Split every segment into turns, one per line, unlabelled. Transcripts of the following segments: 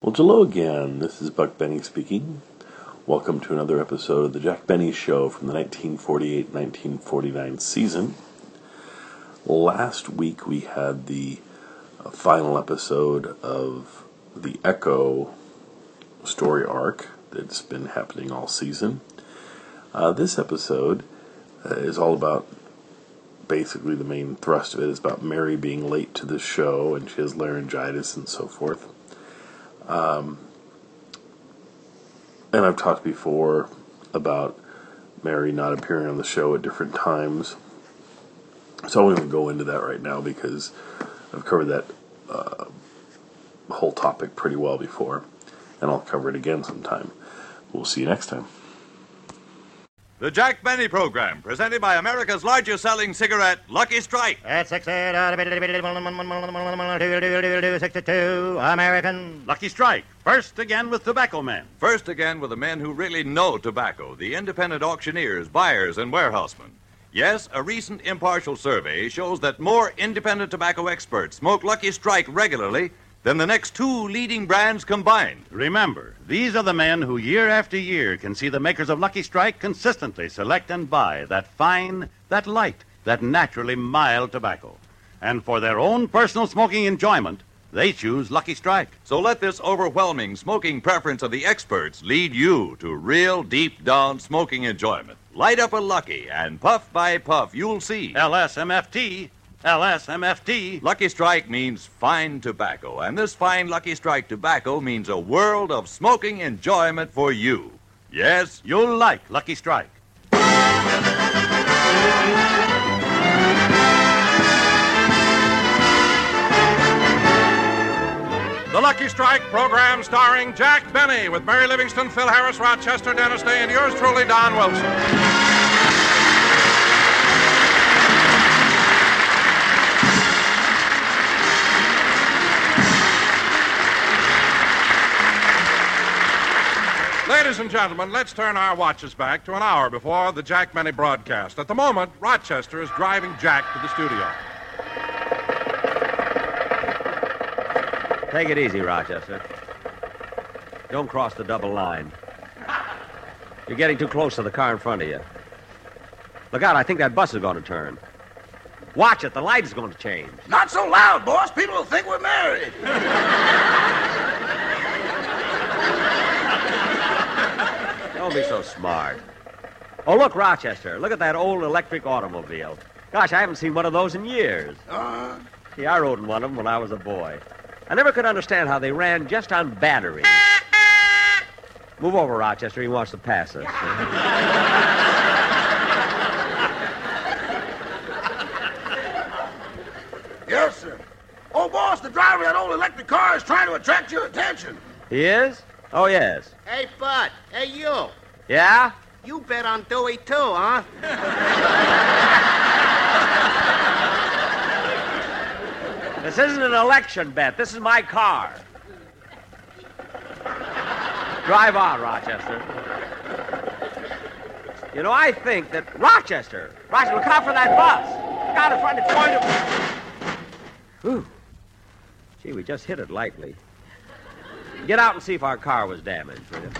Well, hello again. This is Buck Benny speaking. Welcome to another episode of the Jack Benny Show from the 1948 1949 season. Last week we had the uh, final episode of the Echo story arc that's been happening all season. Uh, this episode uh, is all about basically the main thrust of it is about Mary being late to the show and she has laryngitis and so forth. Um, and I've talked before about Mary not appearing on the show at different times. So I won't even go into that right now because I've covered that uh, whole topic pretty well before. And I'll cover it again sometime. We'll see you next time.
The Jack Benny Program, presented by America's largest selling cigarette, Lucky Strike.
At 62 American.
Lucky Strike. First again with Tobacco men.
First again with the men who really know tobacco, the independent auctioneers, buyers, and warehousemen. Yes, a recent impartial survey shows that more independent tobacco experts smoke Lucky Strike regularly than the next two leading brands combined.
Remember, these are the men who year after year can see the makers of Lucky Strike consistently select and buy that fine, that light, that naturally mild tobacco. And for their own personal smoking enjoyment, they choose Lucky Strike.
So let this overwhelming smoking preference of the experts lead you to real deep down smoking enjoyment. Light up a Lucky, and puff by puff, you'll see.
LSMFT, LSMFT.
Lucky Strike means fine tobacco, and this fine Lucky Strike tobacco means a world of smoking enjoyment for you. Yes,
You'll like Lucky Strike.
The Lucky Strike program starring Jack Benny with Mary Livingstone, Phil Harris, Rochester, Dennis Day, and yours truly, Don Wilson. Ladies and gentlemen, let's turn our watches back to an hour before the Jack Benny broadcast. At the moment, Rochester is driving Jack to the studio.
Take it easy, Rochester. Don't cross the double line. You're getting too close to the car in front of you. Look out, I think that bus is going to turn. Watch it, the light is going to change.
Not so loud, boss. People will think we're married.
Don't be so smart. Oh, look, Rochester. Look at that old electric automobile. Gosh, I haven't seen one of those in years.
Uh,
See, I rode in one of them when I was a boy. I never could understand how they ran just on batteries. Move over, Rochester. He wants to pass us.
yes, sir. Oh, boss, the driver of that old electric car is trying to attract your attention.
He is? Oh, yes.
Hey, Bud. Hey, you.
Yeah?
You bet on Dewey, too, huh?
This isn't an election bet. This is my car. Drive on, Rochester. You know, I think that Rochester. Rochester, look out for that bus. Look out in front. It's going to. Whew. Gee, we just hit it lightly. Get out and see if our car was damaged, will you?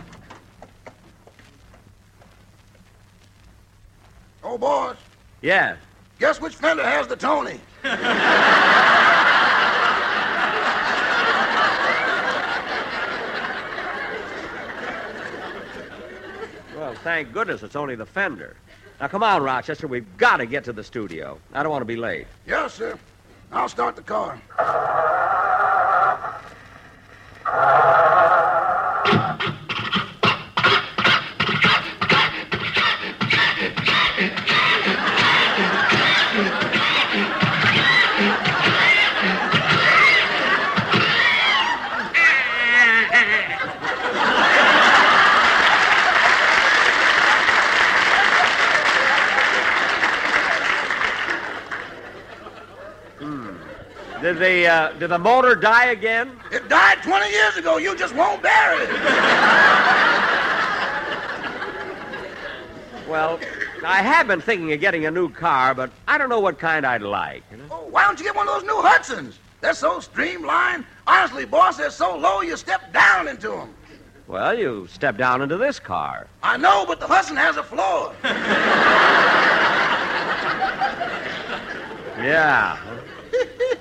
Oh, boss,
Yes.
guess which fender has the Tony?
Well, thank goodness it's only the fender. Now, come on, Rochester. We've got to get to the studio. I don't want to be late.
Yes, sir. I'll start the car.
Did the uh, did the motor die again?
It died 20 years ago. You just won't bear it.
Well, I have been thinking of getting a new car, but I don't know what kind I'd like. you know?
Oh, why don't you get one of those new Hudsons? They're so streamlined. Honestly, boss, they're so low you step down into them.
Well, you step down into this car.
I know, but the Hudson has a floor.
Yeah.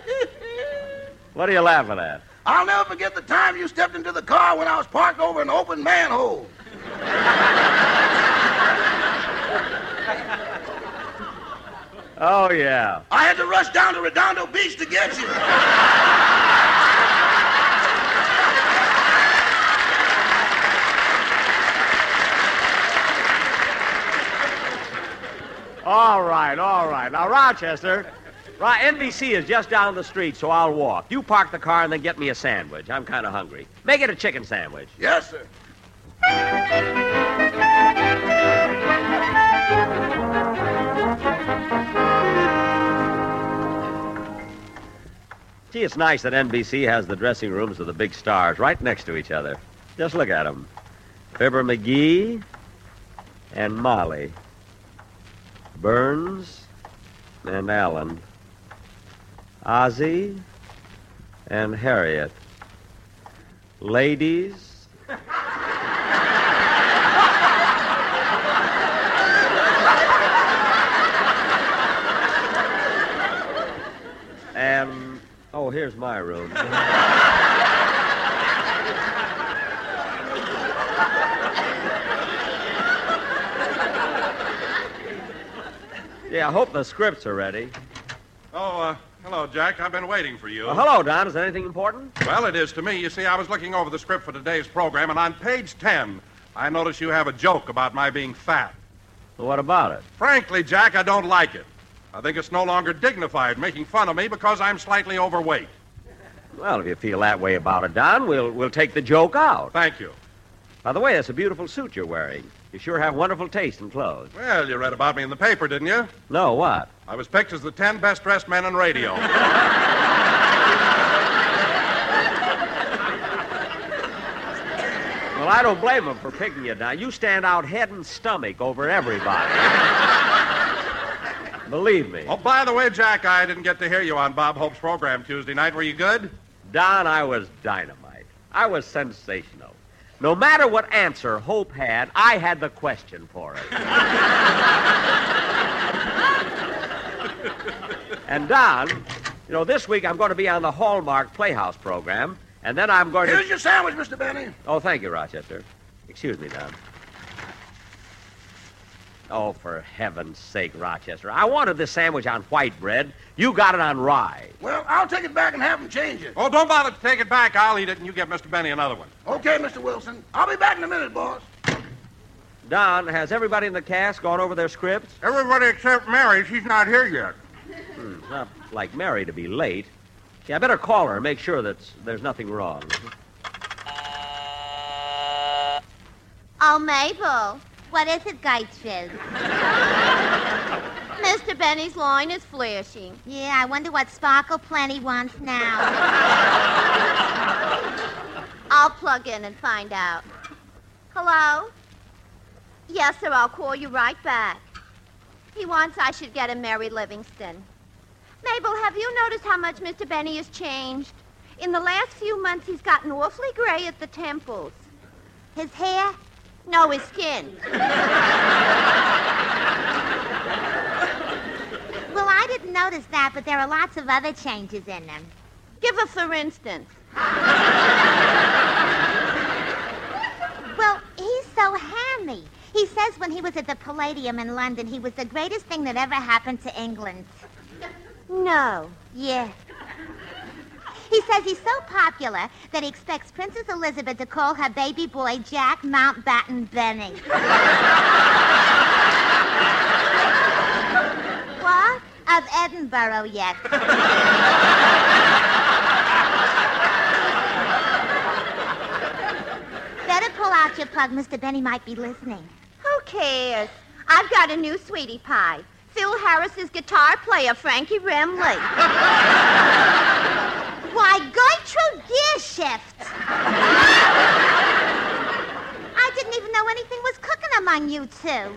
what are you laughing at?
I'll never forget the time you stepped into the car when I was parked over an open manhole.
Oh, yeah.
I had to rush down to Redondo Beach to get you.
All right, all right. Now, Rochester, right, NBC is just down the street, so I'll walk. You park the car and then get me a sandwich. I'm kind of hungry. Make it a chicken sandwich.
Yes, sir.
Gee, it's nice that NBC has the dressing rooms of the big stars right next to each other. Just look at them. Fibber McGee and Molly. Burns and Allen. Ozzie and Harriet. Ladies. and, oh, here's my room. yeah, I hope the scripts are ready.
Oh, uh, hello, Jack. I've been waiting for you.
Well, hello, Don. Is there anything important?
Well, it is to me. You see, I was looking over the script for today's program, and on page 10, I notice you have a joke about my being fat.
Well, what about it?
Frankly, Jack, I don't like it. I think it's no longer dignified making fun of me because I'm slightly overweight.
Well, if you feel that way about it, Don, we'll, we'll take the joke out.
Thank you.
By the way, that's a beautiful suit you're wearing. You sure have wonderful taste in clothes.
Well, you read about me in the paper, didn't you?
No, what?
I was picked as the 10 best dressed men on radio.
Well, I don't blame them for picking you, Don. You stand out head and stomach over everybody. Believe me.
oh, by the way, Jack, I didn't get to hear you on Bob Hope's program Tuesday night. Were you good?
Don, I was dynamite. I was sensational. No matter what answer Hope had, I had the question for it. and Don, you know, this week I'm going to be on the Hallmark Playhouse program, and then I'm going to.
Here's your sandwich, Mr. Benny.
Oh, thank you, Rochester. Excuse me, Don. Oh, for heaven's sake, Rochester. I wanted this sandwich on white bread. You got it on rye.
Well, I'll take it back and have them change it.
Oh, don't bother to take it back. I'll eat it, and you get Mr. Benny another one.
Okay, Mr. Wilson. I'll be back in a minute, boss.
Don, has everybody in the cast gone over their scripts?
Everybody except Mary. She's not here yet.
It's not like Mary to be late. Yeah, I better call her and make sure that there's nothing wrong.
Oh, Mabel. What is it, Gertrude? Mr. Benny's line is flashing. Yeah, I wonder what Sparkle Plenty wants now. I'll plug in and find out. Hello? Yes, sir, I'll call you right back. He wants I should get him Mary Livingstone. Mabel, have you noticed how much Mr. Benny has changed? In the last few months, he's gotten awfully gray at the temples. His hair? No, his skin. well, I didn't notice that, but there are lots of other changes in him. Give a for instance. well, he's so hammy. He says when he was at the Palladium in London, he was the greatest thing that ever happened to England. No. Yeah. He says he's so popular that he expects Princess Elizabeth to call her baby boy Jack Mountbatten Benny. what? Of Edinburgh yet. Better pull out your plug. Mr. Benny might be listening. Who cares? I've got a new sweetie pie. Phil Harris's guitar player, Frankie Remley. Why, Gertrude. I didn't even know anything was cooking among you two.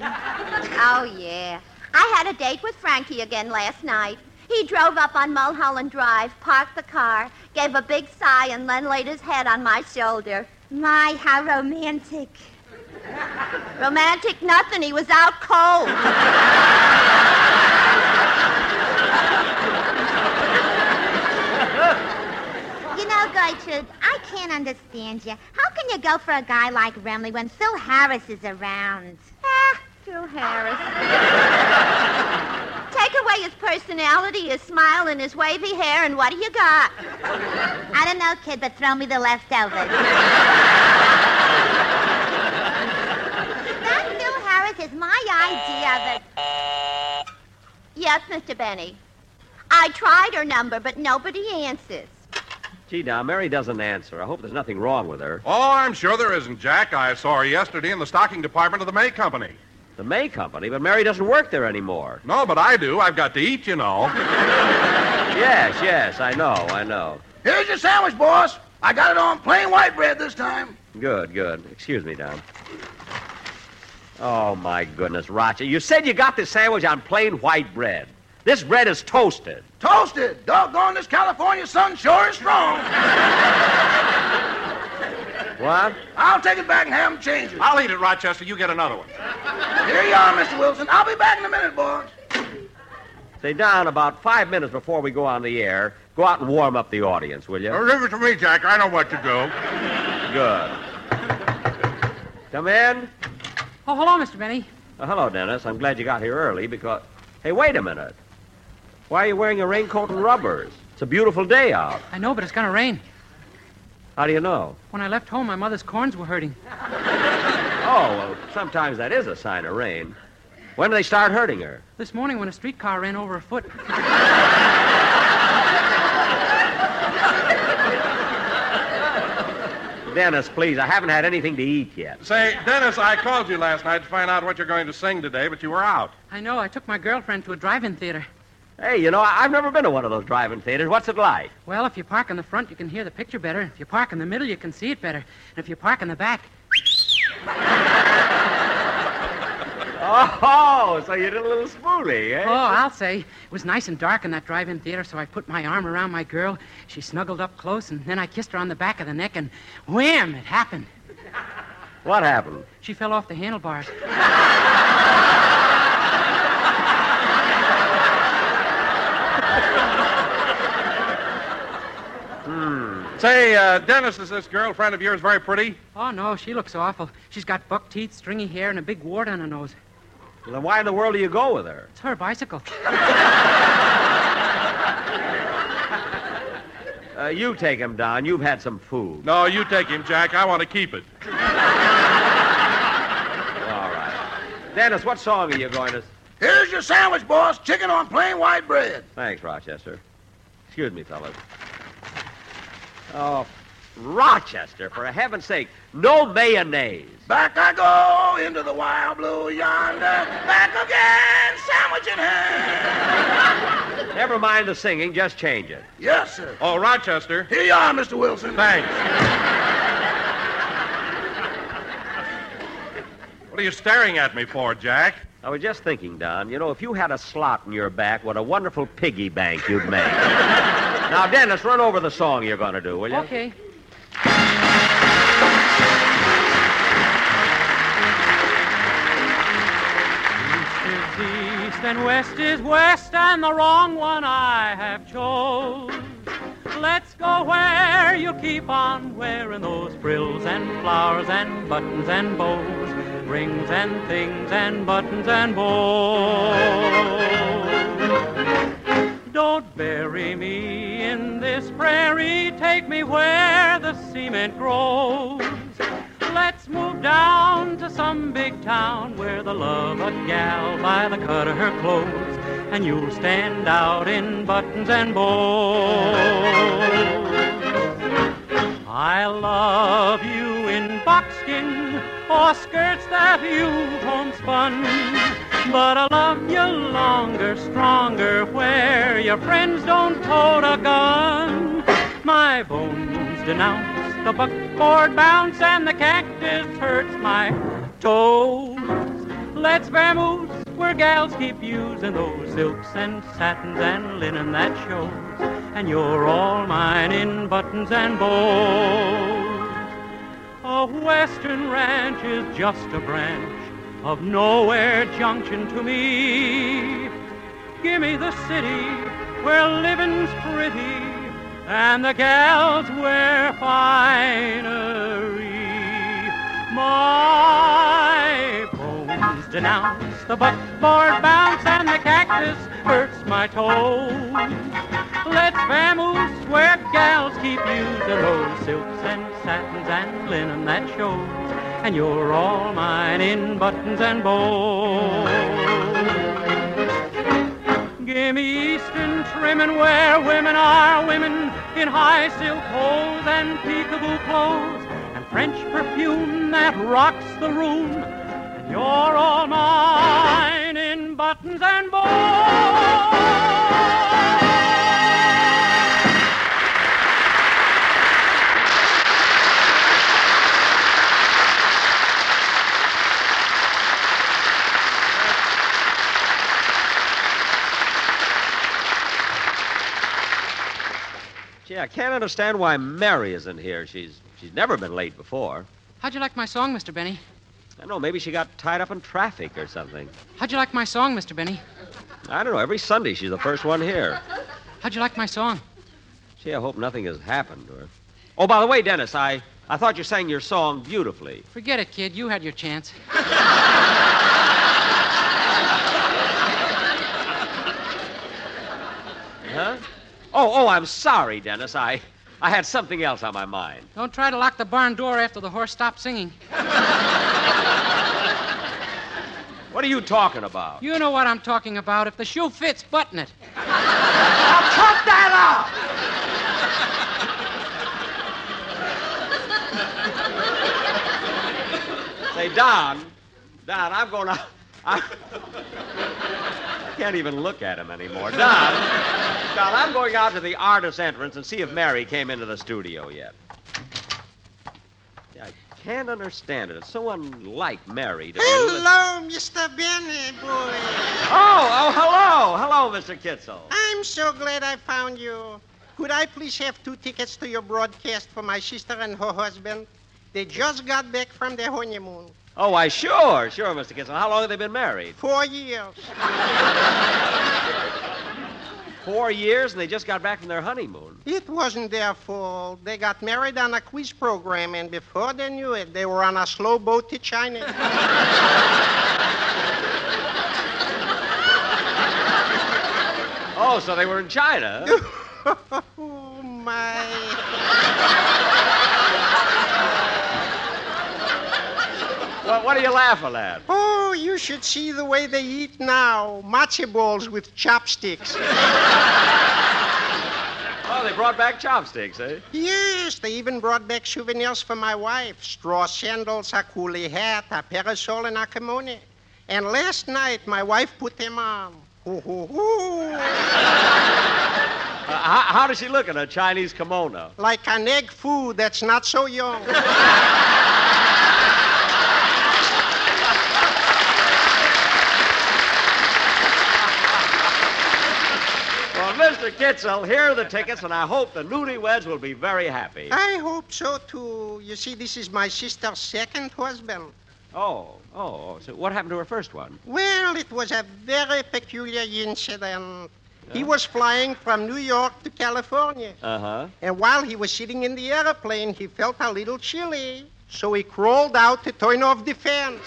Oh, yeah. I had a date with Frankie again last night.
He drove up on Mulholland Drive, parked the car, gave a big sigh, and then laid his head on my shoulder. My, how romantic. Romantic nothing. He was out cold.
You know, Gertrude, I can't understand you. How can you go for a guy like Remley when Phil Harris is around?
Ah, Phil Harris. Take away his personality, his smile, and his wavy hair, and what do you got?
I don't know, kid, but throw me the leftovers. that Phil Harris is my idea of a...
Yes, Mr. Benny. I tried her number, but nobody answers.
Gee, now, Mary doesn't answer. I hope there's nothing wrong with her.
Oh, I'm sure there isn't, Jack. I saw her yesterday in the stocking department of the May Company.
The May Company, but Mary doesn't work there anymore.
No, but I do. I've got to eat, you know.
Yes, yes, I know, I know.
Here's your sandwich, boss. I got it on plain white bread this time.
Good, good. Excuse me, Don. Oh, my goodness, Roger. You said you got this sandwich on plain white bread. This bread is toasted.
Toasted. Doggone this California sun sure is strong.
What?
I'll take it back and have them change it.
I'll eat it, Rochester. You get another one.
Here you are, Mr. Wilson. I'll be back in a minute, boss.
Say, Don, about five minutes before we go on the air, go out and warm up the audience, will you?
Oh, leave it to me, Jack. I know what to do.
Good. Come in.
Oh, hello, Mr. Benny.
Oh, hello, Dennis. I'm glad you got here early because. Hey, wait a minute. Why are you wearing a raincoat and rubbers? It's a beautiful day out.
I know, but it's gonna rain.
How do you know?
When I left home, my mother's corns were hurting.
Oh, well, sometimes that is a sign of rain. When do they start hurting her?
This morning, when a streetcar ran over a foot.
Dennis, please, I haven't had anything to eat yet.
Say, Dennis, I called you last night to find out what you're going to sing today, but you were out.
I know. I took my girlfriend to a drive-in theater.
Hey, you know, I've never been to one of those drive-in theaters. What's it like?
Well, if you park in the front, you can hear the picture better. If you park in the middle, you can see it better. And if you park in the back,
Oh, so you did a little spoolie, eh?
oh, I'll say, it was nice and dark in that drive-in theater, so I put my arm around my girl. She snuggled up close, and then I kissed her on the back of the neck, and wham! It happened.
What happened?
She fell off the handlebars.
Say, uh, Dennis, is this girlfriend of yours very pretty?
Oh, no, she looks awful. She's got buck teeth, stringy hair, and a big wart on her nose.
Well, then why in the world do you go with her?
It's her bicycle.
Uh, you take him down. You've had some food.
No, you take him, Jack. I want to keep it.
All right. Dennis, what song are you going to...
Here's your sandwich, boss. Chicken on plain white bread.
Thanks, Rochester. Excuse me, fellas. Oh, Rochester, for heaven's sake, no mayonnaise.
Back I go into the wild blue yonder. Back again, sandwich in hand.
Never mind the singing, just change it.
Yes, sir.
Oh, Rochester.
Here you are, Mr. Wilson.
Thanks. What are you staring at me for, Jack?
I was just thinking, Don, you know, if you had a slot in your back, what a wonderful piggy bank you'd make. now, Dennis, run over the song you're going to do, will you?
Okay. East is east and west is west, and the wrong one I have chose. Let's go where you'll keep on wearing those frills and flowers and buttons and bows, rings and things and buttons and bows. Don't bury me in this prairie, take me where the cement grows. Let's move down to some big town where the love of a gal by the cut of her clothes, and you'll stand out in buttons and bows. I love you in buckskin or skirts that you've homespun. But I love you longer, stronger, where your friends don't tote a gun. My bones denounce the buckboard bounce, and the cactus hurts my toes. Let's vamoose where gals keep using those silks and satins and linen that shows. And you're all mine in buttons and bows. A western ranch is just a branch of nowhere junction to me. Give me the city where living's pretty and the gals wear finery. My denounce the buckboard bounce and the cactus hurts my toes. Let's vamoose where gals keep using those silks and satins and linen that shows. And you're all mine in buttons and bows. Give me Eastern trimming where women are women in high silk hose and peekaboo clothes and French perfume that rocks the room. And you're all mine in buttons and bows.
Gee, I can't understand why Mary isn't here. She's she's never been late before.
How'd you like my song, Mr. Benny?
I don't know, maybe she got tied up in traffic or something.
How'd you like my song, Mr. Benny?
I don't know. Every Sunday she's the first one here.
How'd you like my song?
Gee, I hope nothing has happened to her. Oh, by the way, Dennis, I, I thought you sang your song beautifully.
Forget it, kid. You had your chance.
Huh? Oh, oh, I'm sorry, Dennis. I, I had something else on my mind.
Don't try to lock the barn door after the horse stops singing.
What are you talking about?
You know what I'm talking about. If the shoe fits, button it.
Now cut that out! Say, Don, Don, I'm going to. I can't even look at him anymore. Don, Don, I'm going out to the artist entrance and see if Mary came into the studio yet. I can't understand it. It's so unlike Mary to be.
Hello, Mr. Benny, boy.
Oh, oh, hello. Hello, Mr. Kitzel.
I'm so glad I found you. Could I please have two tickets to your broadcast for my sister and her husband? They just got back from their honeymoon.
Oh, why, sure, sure, Mr. Kitzel. How long have they been married?
Four years.
Four years, and they just got back from their honeymoon.
It wasn't their fault. They got married on a quiz program, and before they knew it, they were on a slow boat to China.
Oh, so they were in China.
oh, my.
Well, what are you laughing at?
Oh, you should see the way they eat now. Matzo balls with chopsticks.
Oh, they brought back chopsticks, eh?
Yes, they even brought back souvenirs for my wife. Straw sandals, a coolie hat, a parasol, and a kimono. And last night, my wife put them on. Hoo, hoo, hoo.
Uh, how, how does she look in a Chinese kimono?
Like an egg foo that's not so young.
Well, Mr. Kitzel, here are the tickets, and I hope the newlyweds will be very happy.
I hope so, too. You see, this is my sister's second husband.
Oh, oh, so what happened to her first one?
Well, it was a very peculiar incident. He was flying from New York to California.
Uh huh.
And while he was sitting in the airplane, he felt a little chilly. So he crawled out to turn off the fans.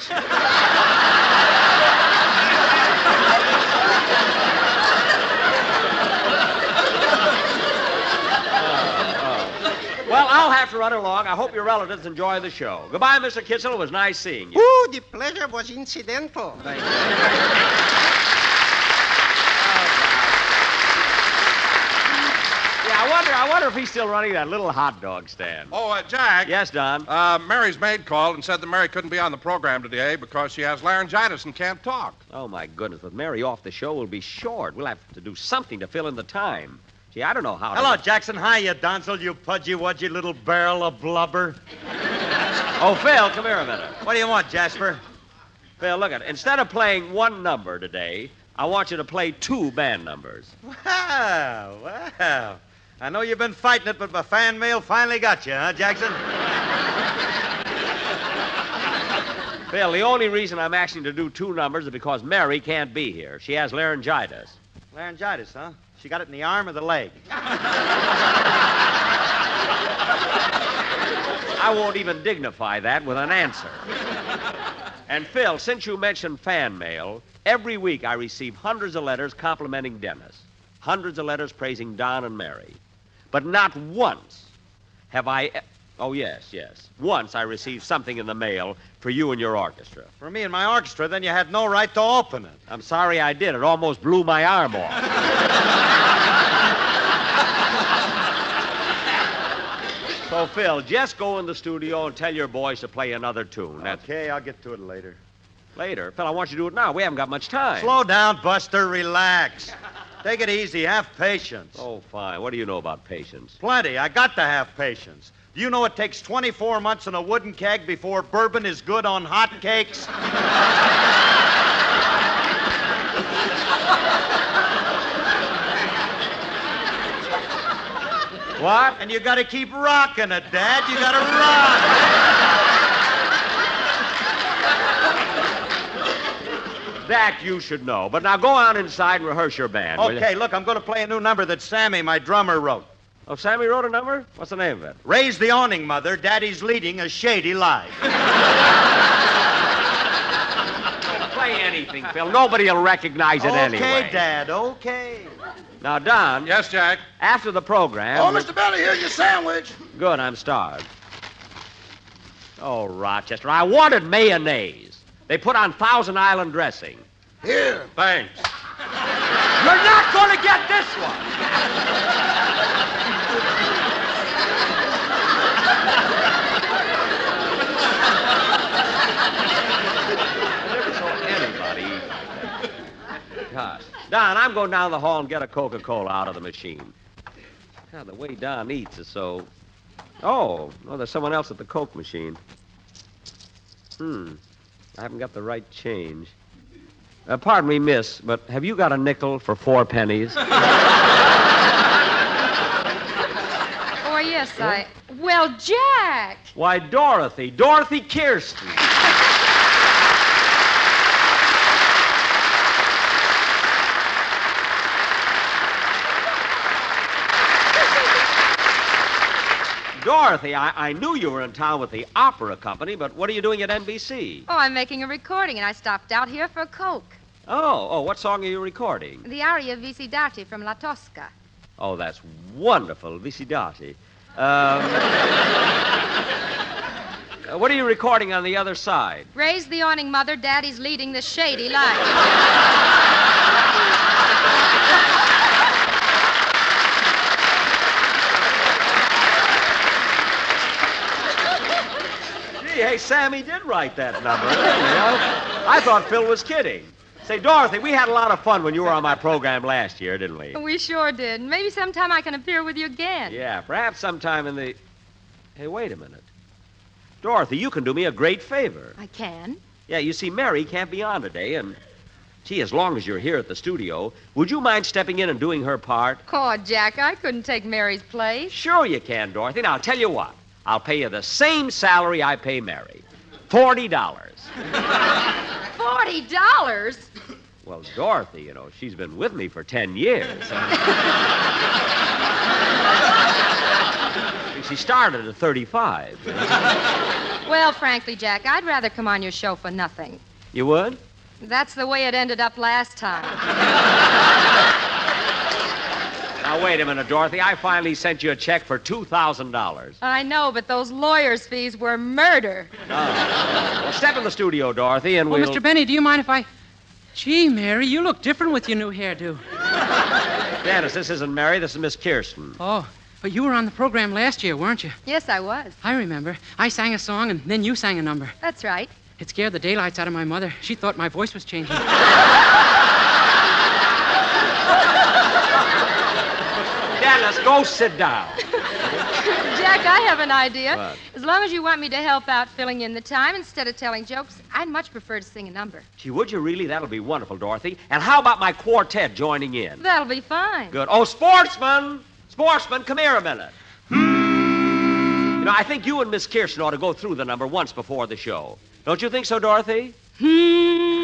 Well, I'll have to run along. I hope your relatives enjoy the show. Goodbye, Mr. Kitzel. It was nice seeing you.
Ooh, the pleasure was incidental.
Yeah, I wonder. I wonder if he's still running that little hot dog stand.
Oh, uh, Jack.
Yes, Don.
Uh, Mary's maid called and said that Mary couldn't be on the program today because she has laryngitis and can't talk.
Oh my goodness! With Mary off, the show we'll be short. We'll have to do something to fill in the time. Gee, I don't know how.
Hello,
to...
Jackson. Hi, you Donzel, you pudgy wudgy little barrel of blubber.
Oh, Phil, come here a minute.
What do you want, Jasper?
Phil, look at it. Instead of playing one number today, I want you to play two band numbers.
Wow, wow. I know you've been fighting it, but my fan mail finally got you, huh, Jackson?
Phil, the only reason I'm asking you to do two numbers is because Mary can't be here. She has laryngitis.
Laryngitis, huh? She got it in the arm or the leg?
I won't even dignify that with an answer. And Phil, since you mentioned fan mail, every week I receive hundreds of letters complimenting Dennis, hundreds of letters praising Don and Mary. But not once have I. Oh, yes, yes. Once I received something in the mail for you and your orchestra.
For me and my orchestra, then you had no right to open it.
I'm sorry I did. It almost blew my arm off. so, Phil, just go in the studio and tell your boys to play another tune. That's
Okay, I'll get to it later.
later. Phil, I want you to do it now. We haven't got much time.
Slow down, Buster. Relax. Take it easy. Have patience.
Oh, fine. What do you know about patience?
Plenty. I got to have patience. Do you know it takes 24 months in a wooden keg before bourbon is good on hot cakes?
What?
And you got to keep rocking it, Dad. You got to rock.
That you should know. But now go on inside and rehearse your band. you?
Okay, look, I'm going to play a new number that Sammy, my drummer, wrote.
Oh, Sammy wrote a number? What's the name of it?
Raise the awning, Mother. Daddy's leading a shady life.
Play anything, Phil. Nobody will recognize it
okay,
anyway.
Okay, Dad, okay.
Now, Don.
Yes, Jack.
After the program.
Oh, Mr. Benny, here's your sandwich.
Good, I'm starved. Oh, Rochester, I wanted mayonnaise. They put on Thousand Island dressing.
Here.
Thanks.
You're not going to get this one. Never saw anybody. Don, I'm going down the hall and get a Coca Cola out of the machine. God, the way Don eats is so. Oh, no, there's someone else at the Coke machine. Hmm. I haven't got the right change. Uh, pardon me, miss, but have you got a nickel for four pennies?
Oh, yes, I. Well, Jack!
Why, Dorothy, Dorothy Kirsten. Dorothy, I, I knew you were in town with the opera company, but what are you doing at NBC?
Oh, I'm making a recording, and I stopped out here for a Coke.
Oh, oh, what song are you recording?
The aria Vissi d'arte from La Tosca.
Oh, that's wonderful, Vissi d'arte. Um, what are you recording on the other side?
Raise the awning, Mother. Daddy's leading the shady life.
Hey, Sammy did write that number. I, I thought Phil was kidding. Say, Dorothy, we had a lot of fun when you were on my program last year, didn't we?
we sure did. Maybe sometime I can appear with you again.
Yeah, perhaps sometime in the. Hey, wait a minute. Dorothy, you can do me a great favor.
I can.
Yeah, you see, Mary can't be on today, and. Gee, as long as you're here at the studio, would you mind stepping in and doing her part?
Oh, Jack, I couldn't take Mary's place.
Sure you can, Dorothy. Now, I'll tell you what. I'll pay you the same salary I pay Mary. Forty dollars.
Forty dollars?
Well, Dorothy, you know, she's been with me for ten years. she started at 35.
Well, frankly, Jack, I'd rather come on your show for nothing.
You would?
That's the way it ended up last time.
Now, wait a minute, Dorothy. I finally sent you a check for $2,000.
I know, but those lawyers' fees were murder.
Well, step in the studio, Dorothy, and
Oh,
we'll.
Mr. Benny, do you mind if I. Gee, Mary, you look different with your new hairdo.
Dennis, this isn't Mary. This is Miss Kirsten.
Oh, but you were on the program last year, weren't you?
Yes, I was.
I remember. I sang a song, and then you sang a number.
That's right.
It scared the daylights out of my mother. She thought my voice was changing.
Dennis, go sit down.
Jack,
I have an idea.
What?
As long as you want me to help out filling in the time instead of telling jokes, I'd much prefer to sing a number.
Gee, would you really? That'll be wonderful, Dorothy. And how about my quartet joining in?
That'll be fine.
Good. Oh, sportsman! Sportsman, come here a minute. Hmm. You know, I think you and Miss Kirsten ought to go through the number once before the show. Don't you think so, Dorothy? Hmm.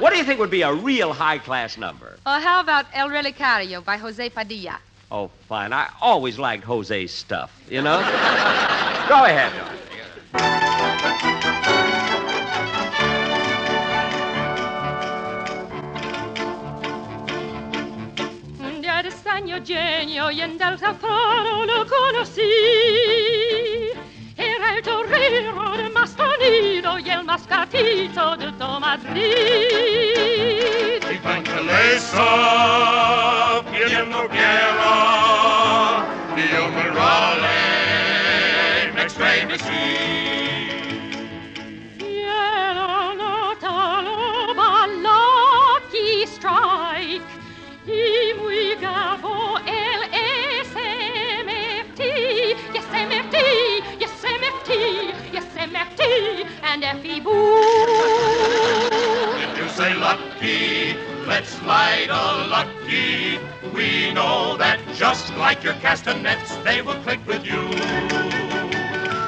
What do you think would be a real high class number?
Oh, how about El Relicario by Jose Padilla?
Oh, fine. I always liked Jose's stuff, you know? go ahead,
Ya de año genio y en del Zafrano lo conocí. Era el torero de más tonido y el más gatito de todo Madrid.
Evangelesa, pidiendo guerra, Dio morale, extremity.
Era And FE Boo.
If you say lucky, let's light a lucky. We know that just like your castanets, they will click with you.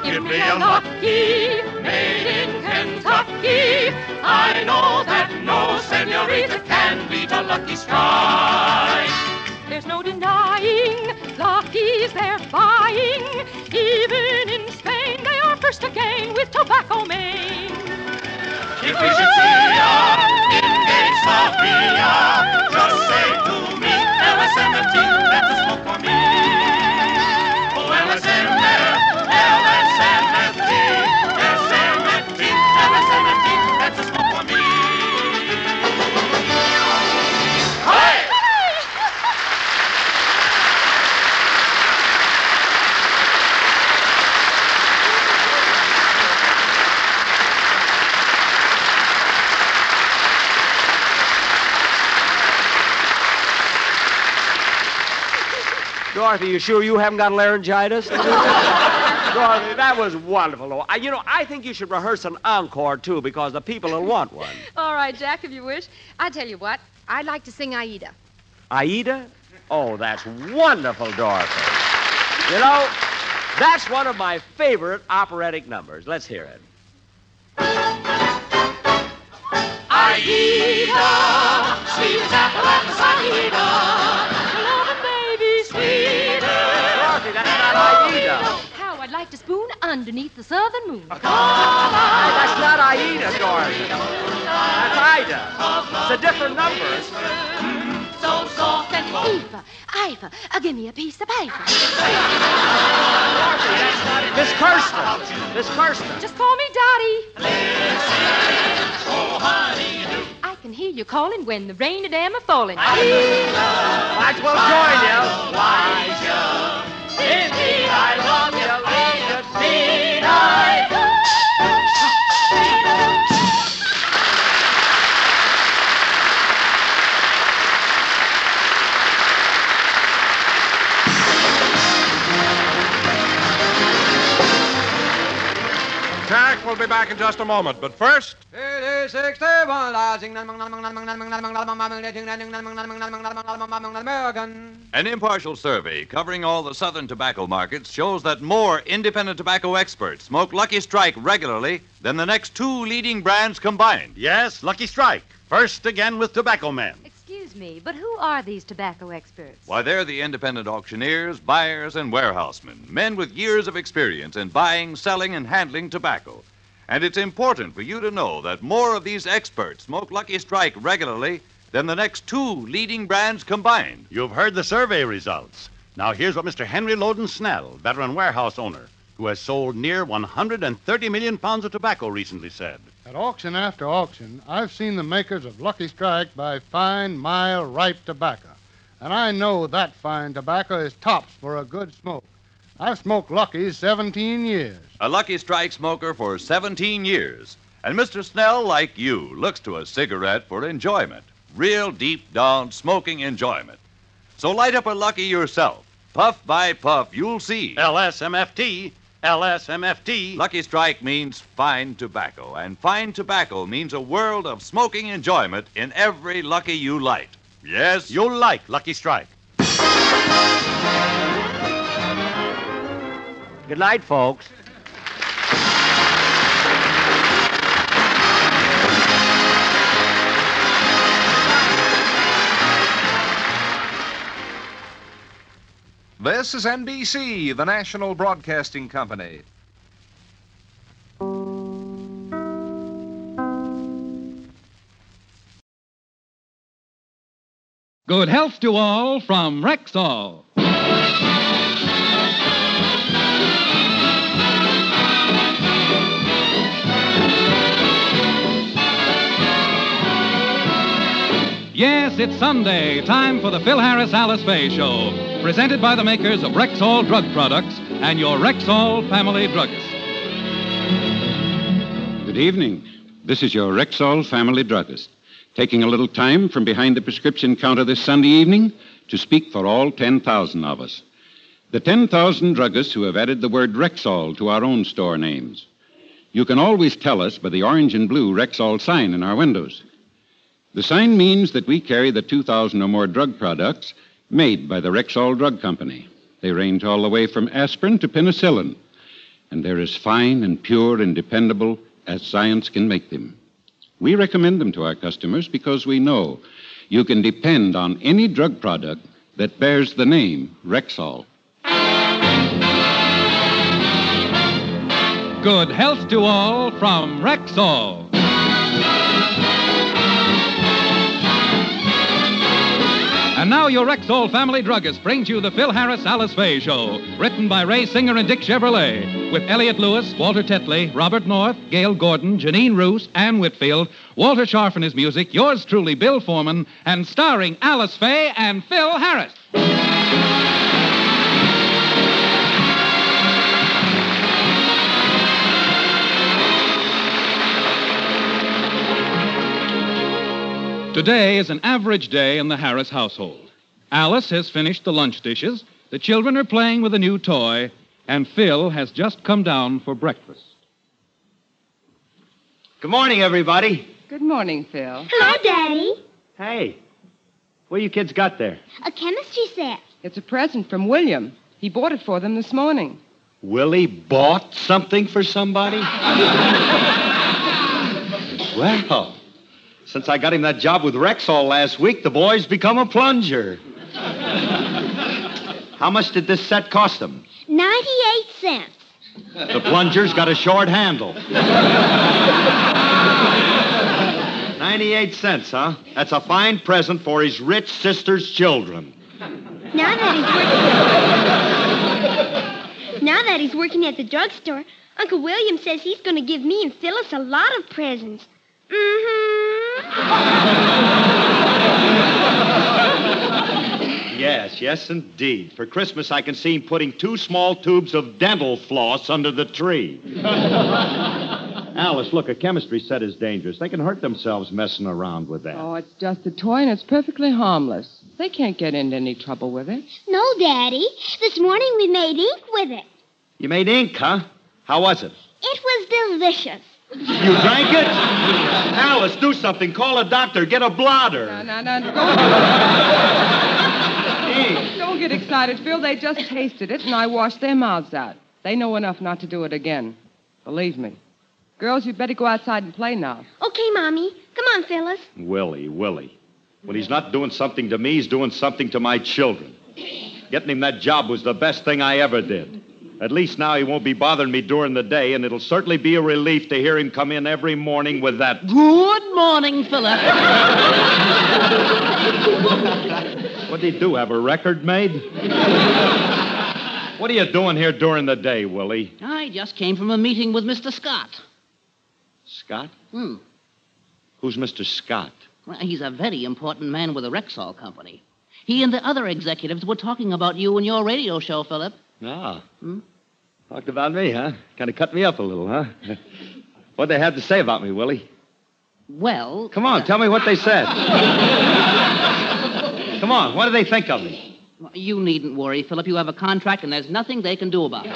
Give me a lucky, made in Kentucky. I know that no senorita can beat a lucky strike. There's no denying Lucky's they're buying. Even in Spain, first again with tobacco main.
Ya in gay Sevilla, just
Dorothy, you sure you haven't got laryngitis? Dorothy, that was wonderful. I, you know, I think you should rehearse an encore, too, because the people will want one.
All right, Jack, if you wish. I tell you what, I'd like to sing Aida.
Aida? Oh, that's wonderful, Dorothy. You know, that's one of my favorite operatic numbers. Let's hear it.
Aida, sweet as apple at the Aida.
Like to spoon underneath the southern moon.
Hey, that's not Aida, Dorothy. That's Ida. It's a different number.
So soft and Eva, Eva, uh, give me a piece of paper.
Miss Kirsten. Miss Kirsten.
Just call me Dottie. I can hear you calling when the rain and dam are falling.
Might as well join you. Indeed, I love you, Legitina.
Jack we'll be back in just a moment, but first.
An impartial survey covering all the southern tobacco markets shows that more independent tobacco experts smoke Lucky Strike regularly than the next two leading brands combined.
Yes, Lucky Strike. First again with Tobacco Man.
Excuse me, but who are these tobacco experts?
Why, they're the independent auctioneers, buyers, and warehousemen, men with years of experience in buying, selling, and handling tobacco. And it's important for you to know that more of these experts smoke Lucky Strike regularly than the next two leading brands combined.
You've heard the survey results. Now here's what Mr. Henry Loden Snell, veteran warehouse owner, who has sold near 130 million pounds of tobacco, recently said.
At auction after auction, I've seen the makers of Lucky Strike buy fine, mild, ripe tobacco. And I know that fine tobacco is tops for a good smoke. I've smoked Lucky's 17 years.
A Lucky Strike smoker for 17 years. And Mr. Snell, like you, looks to a cigarette for enjoyment. Real deep down smoking enjoyment. So light up a Lucky yourself. Puff by puff, you'll see.
LSMFT, LSMFT.
Lucky Strike means fine tobacco, and fine tobacco means a world of smoking enjoyment in every Lucky you light. Yes?
You'll like Lucky Strike.
Good night, folks.
This is NBC, the national broadcasting company.
Good health to all from Rexall. Yes, it's Sunday. Time for the Phil Harris Alice Faye Show. Presented by the makers of Rexall Drug Products and your Rexall family druggist.
Good evening. This is your Rexall family druggist, taking a little time from behind the prescription counter this Sunday evening to speak for all 10,000 of us. The 10,000 druggists who have added the word Rexall to our own store names. You can always tell us by the orange and blue Rexall sign in our windows. The sign means that we carry the 2,000 or more drug products made by the Rexall Drug Company. They range all the way from aspirin to penicillin, and they're as fine and pure and dependable as science can make them. We recommend them to our customers because we know you can depend on any drug product that bears the name Rexall.
Good health to all from Rexall. And now your Rexall family druggist brings you the Phil Harris Alice Faye Show, written by Ray Singer and Dick Chevillat, with Elliot Lewis, Walter Tetley, Robert North, Gale Gordon, Jeanine Roose, Ann Whitfield, Walter Scharf and his music, yours truly, Bill Foreman, and starring Alice Faye and Phil Harris. Today is an average day in the Harris household. Alice has finished the lunch dishes, the children are playing with a new toy, and Phil has just come down for breakfast.
Good morning, everybody.
Good morning, Phil.
Hello, Daddy.
Hey, what you kids got there?
A chemistry set.
It's a present from William. He bought it for them this morning.
Willie bought something for somebody? well, since I got him that job with Rexall last week, the boy's become a plunger. How much did this set cost him?
98 cents.
The plunger's got a short handle. 98 cents, huh? That's a fine present for his rich sister's children.
Now that he's working... now that he's working at the drugstore, Uncle William says he's going to give me and Phyllis a lot of presents. Mm-hmm.
Yes, yes, indeed. For Christmas, I can see him putting two small tubes of dental floss under the tree. Alice, look, a chemistry set is dangerous. They can hurt themselves messing around with that.
Oh, it's just a toy and it's perfectly harmless. They can't get into any trouble with it.
No, Daddy. This morning we made ink with it.
You made ink, huh? How was it?
It was delicious.
You drank it? Alice, do something. Call a doctor. Get a blotter.
No, no, no. Don't, don't get excited, Phil. They just tasted it, and I washed their mouths out. They know enough not to do it again. Believe me. Girls, you'd better go outside and play now.
Okay, Mommy. Come on, Phyllis.
Willie, Willie. When he's not doing something to me, he's doing something to my children. Getting him that job was the best thing I ever did. At least now he won't be bothering me during the day, and it'll certainly be a relief to hear him come in every morning with that.
Good morning, Philip.
What'd he do? Have a record made? what are you doing here during the day, Willie?
I just came from a meeting with Mr. Scott.
Scott?
Hmm.
Who's Mr. Scott?
Well, he's a very important man with the Rexall Company. He and the other executives were talking about you and your radio show, Philip.
Ah.
Hmm?
Talked about me, huh? Kind of cut me up a little, huh? What'd they have to say about me, Willie?
Well.
Come on, tell me what they said. Come on, what do they think of me?
You needn't worry, Philip. You have a contract, and there's nothing they can do about it.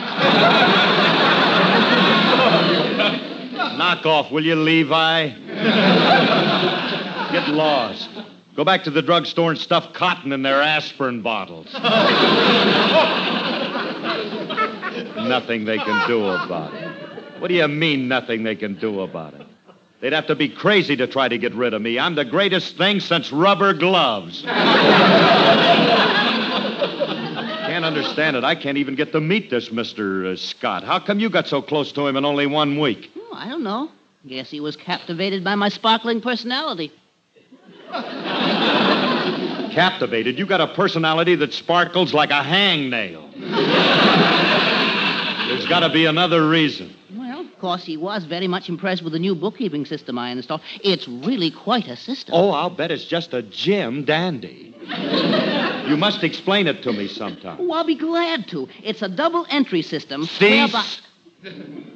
Knock off, will you, Levi? Get lost. Go back to the drugstore and stuff cotton in their aspirin bottles. Nothing they can do about it. What do you mean, nothing they can do about it? They'd have to be crazy to try to get rid of me. I'm the greatest thing since rubber gloves. Can't understand it. I can't even get to meet this Mr. Uh, Scott. How come you got so close to him in only one week?
Oh, I don't know. Guess he was captivated by my sparkling personality.
Captivated? You got a personality that sparkles like a hangnail. There's got to be another reason.
Well, of course, he was very much impressed with the new bookkeeping system I installed. It's really quite a system.
Oh, I'll bet it's just a Jim dandy. you must explain it to me sometime.
Oh, I'll be glad to. It's a double entry system.
Cease.
whereby-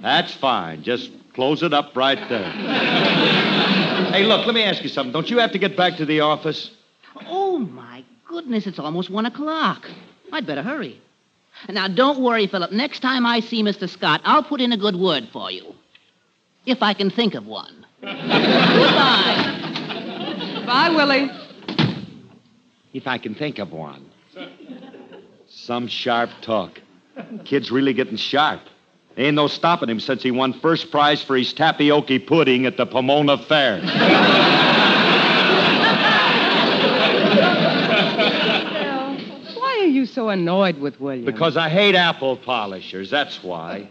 That's fine. Just close it up right there. hey, look, let me ask you something. Don't you have to get back to the office?
Oh, my goodness, it's almost one o'clock. I'd better hurry. Now, don't worry, Philip. Next time I see Mr. Scott, I'll put in a good word for you. If I can think of one. Goodbye.
Bye, Willie.
If I can think of one. Some sharp talk. Kid's really getting sharp. Ain't no stopping him since he won first prize for his tapioca pudding at the Pomona Fair.
So annoyed with William?
Because I hate apple polishers, that's why.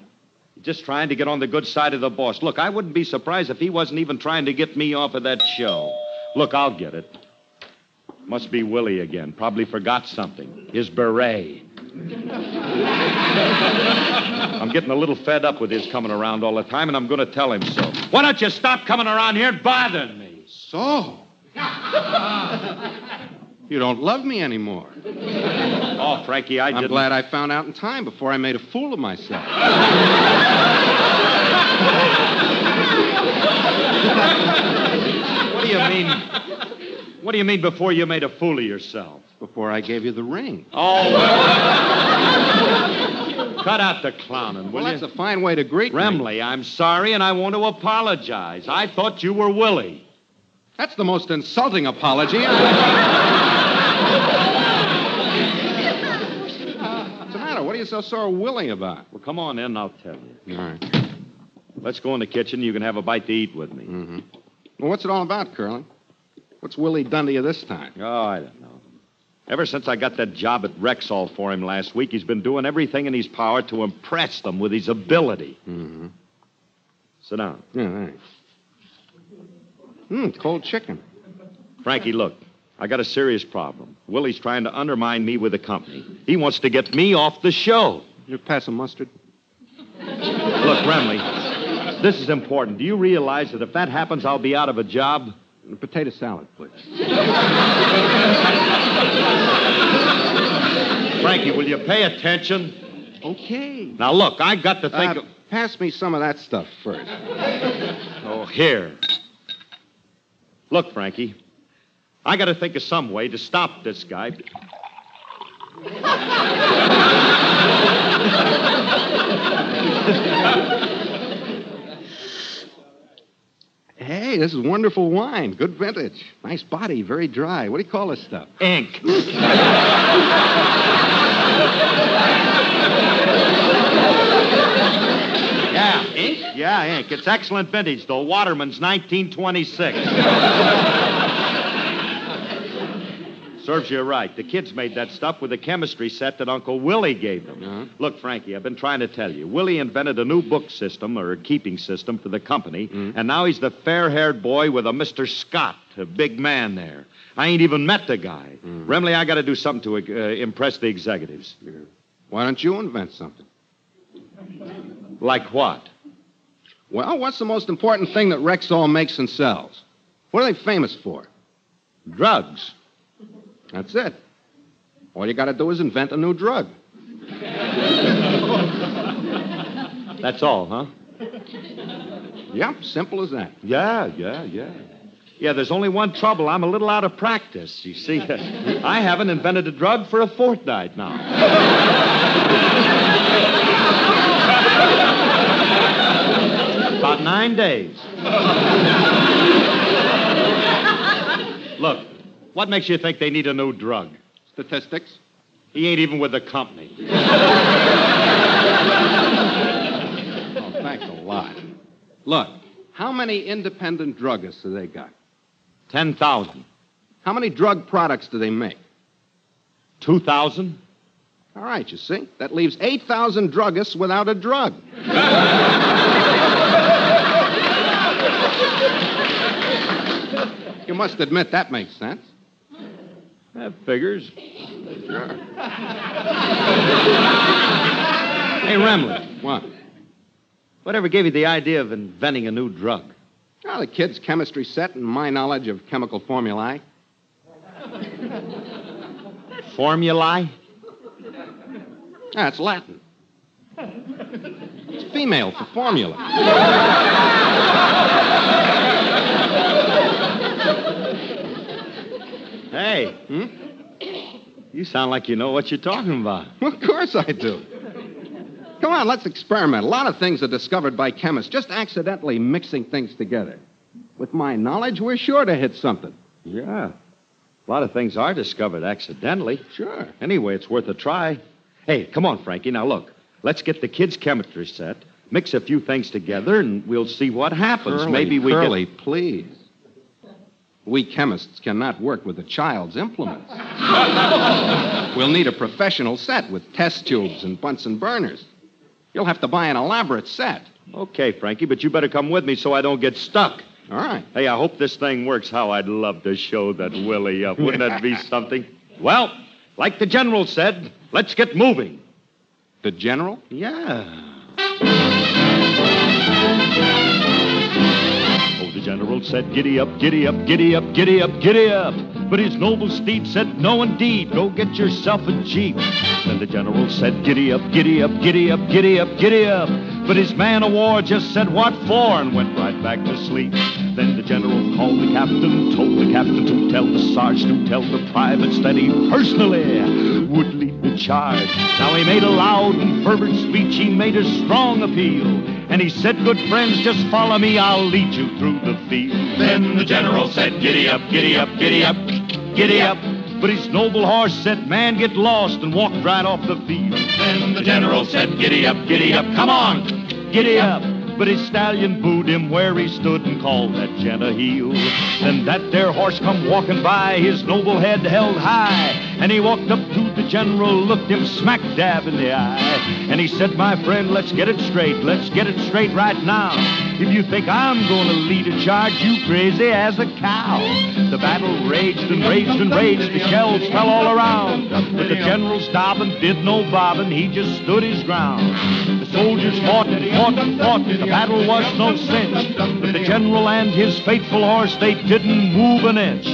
Just trying to get on the good side of the boss. Look, I wouldn't be surprised if he wasn't even trying to get me off of that show. Look, I'll get it. Must be Willie again. Probably forgot something. His beret. I'm getting a little fed up with his coming around all the time, and I'm going to tell him so. Why don't you stop coming around here and bothering me?
So? you don't love me anymore.
Oh, Frankie, I
I'm
didn't.
glad I found out in time before I made a fool of myself.
What do you mean? What do you mean before you made a fool of yourself?
Before I gave you the ring.
Oh. Well. Cut out the clowning, will
Well, that's a fine way to greet me.
Remley, I'm sorry and I want to apologize. I thought you were Willie.
That's the most insulting apology. What's so sore willing about?
Well, come on in, I'll tell you.
All right.
Let's go in the kitchen. You can have a bite to eat with me.
Mm-hmm. Well, what's it all about, Curly? What's Willie done to you this time?
Oh, I don't know. Ever since I got that job at Rexall for him last week, he's been doing everything in his power to impress them with his ability.
Mm-hmm.
Sit down.
Yeah, thanks. Hmm, cold chicken.
Frankie, look, I got a serious problem. Willie's trying to undermine me with the company. He wants to get me off the show.
You pass some mustard?
Look, Remley, this is important. Do you realize that if that happens, I'll be out of a job?
Potato salad, please.
Frankie, will you pay attention?
Okay.
Now, look, I got to think
Uh,
of.
Pass me some of that stuff first.
Oh, here. Look, Frankie, I got to think of some way to stop this guy.
Hey, this is wonderful wine. Good vintage. Nice body, very dry. What do you call this stuff?
Ink. Yeah, ink? Yeah, ink. It's excellent vintage, though. Waterman's 1926. Serves you right. The kids made that stuff with a chemistry set that Uncle Willie gave them. Uh-huh. Look, Frankie, I've been trying to tell you. Willie invented a new book system, or a keeping system, for the company, mm-hmm. and now he's the fair haired boy with a Mr. Scott, a big man there. I ain't even met the guy. Mm-hmm. Remley, I got to do something to uh, impress the executives.
Why don't you invent something?
Like what?
Well, what's the most important thing that Rexall makes and sells? What are they famous for?
Drugs.
That's it. All you got to do is invent a new drug.
That's all, huh?
Yep, simple as that.
Yeah, yeah, yeah. Yeah, there's only one trouble. I'm a little out of practice. You see, I haven't invented a drug for a fortnight now. About nine days. Look, what makes you think they need a new drug?
Statistics.
He ain't even with the company.
Oh, thanks a lot. Look, how many independent druggists do they got?
10,000.
How many drug products do they make?
2,000.
All right, you see. That leaves 8,000 druggists without a drug. you must admit that makes sense.
That figures.
Sure.
Hey, Remley.
What?
Whatever gave you the idea of inventing a new drug?
Well, the kid's chemistry set and my knowledge of chemical formulae.
Formulae?
That's Latin. It's female for formula.
Hey.
Hmm?
You sound like you know what you're talking about.
Of course I do. Come on, let's experiment. A lot of things are discovered by chemists just accidentally mixing things together. With my knowledge, we're sure to hit something.
Yeah. A lot of things are discovered accidentally.
Sure.
Anyway, it's worth a try. Hey, come on, Frankie. Now look. Let's get the kids' chemistry set, mix a few things together, and we'll see what happens.
Curly,
Maybe we
Curly,
get.
please. We chemists cannot work with a child's implements. we'll need a professional set with test tubes and Bunsen burners. You'll have to buy an elaborate set.
Okay, Frankie, but you better come with me so I don't get stuck.
All right.
Hey, I hope this thing works how I'd love to show that Willie up. Wouldn't that be something? Well, like the general said, let's get moving.
The general?
Yeah. General said, Giddy up, giddy up, giddy up, giddy up, giddy up. But his noble steed said, No, indeed, go get yourself a jeep. Then the general said, Giddy up, giddy up, giddy up, giddy up, giddy up. But his man of war just said, What for? and went right back to sleep. Then the general called the captain, told the captain to tell the sergeant, to tell the privates that he personally would lead charge. Now he made a loud and fervent speech, he made a strong appeal. And he said, Good friends, just follow me, I'll lead you through the field. Then the general said, Giddy up, giddy up, giddy up, giddy up. But his noble horse said, Man, get lost, and walked right off the field. Then the general said, Giddy up, giddy up, come on, giddy up. But his stallion booed him where he stood and called that gent a heel. Then that there horse come walking by, his noble head held high. And he walked up to the general, looked him smack dab in the eye. And he said, My friend, let's get it straight. Let's get it straight right now. If you think I'm to lead a charge, you crazy as a cow. The battle raged and raged and raged. The shells fell all around. But the general stopped and did no bobbing. He just stood his ground. The soldiers fought and fought and fought. The battle was no cinch. But the general and his faithful horse, they didn't move an inch.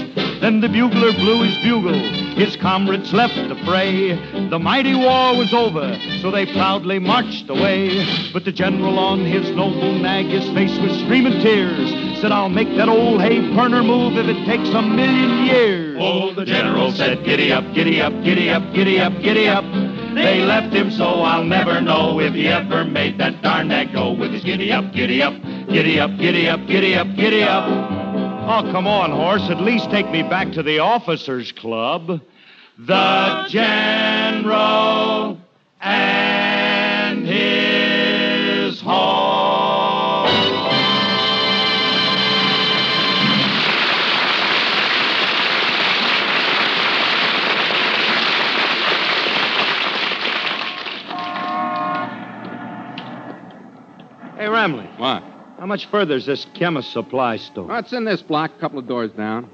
Then the bugler blew his bugle. His comrades left the fray. The mighty war was over, so they proudly marched away. But the general on his noble nag, his face was streaming tears, said, I'll make that old hay burner move if it takes a million years. Oh, the general said, Giddy up, giddy up, giddy up, giddy up, giddy up. They left him so I'll never know if he ever made that darn go with his giddy up, giddy up, giddy up, giddy up, giddy up, giddy up. Oh, come on, horse. At least take me back to the officers' club. The general and his horse. Hey, Remley.
What?
How much further is this chemist supply store?
Oh, it's in this block, a couple of doors down.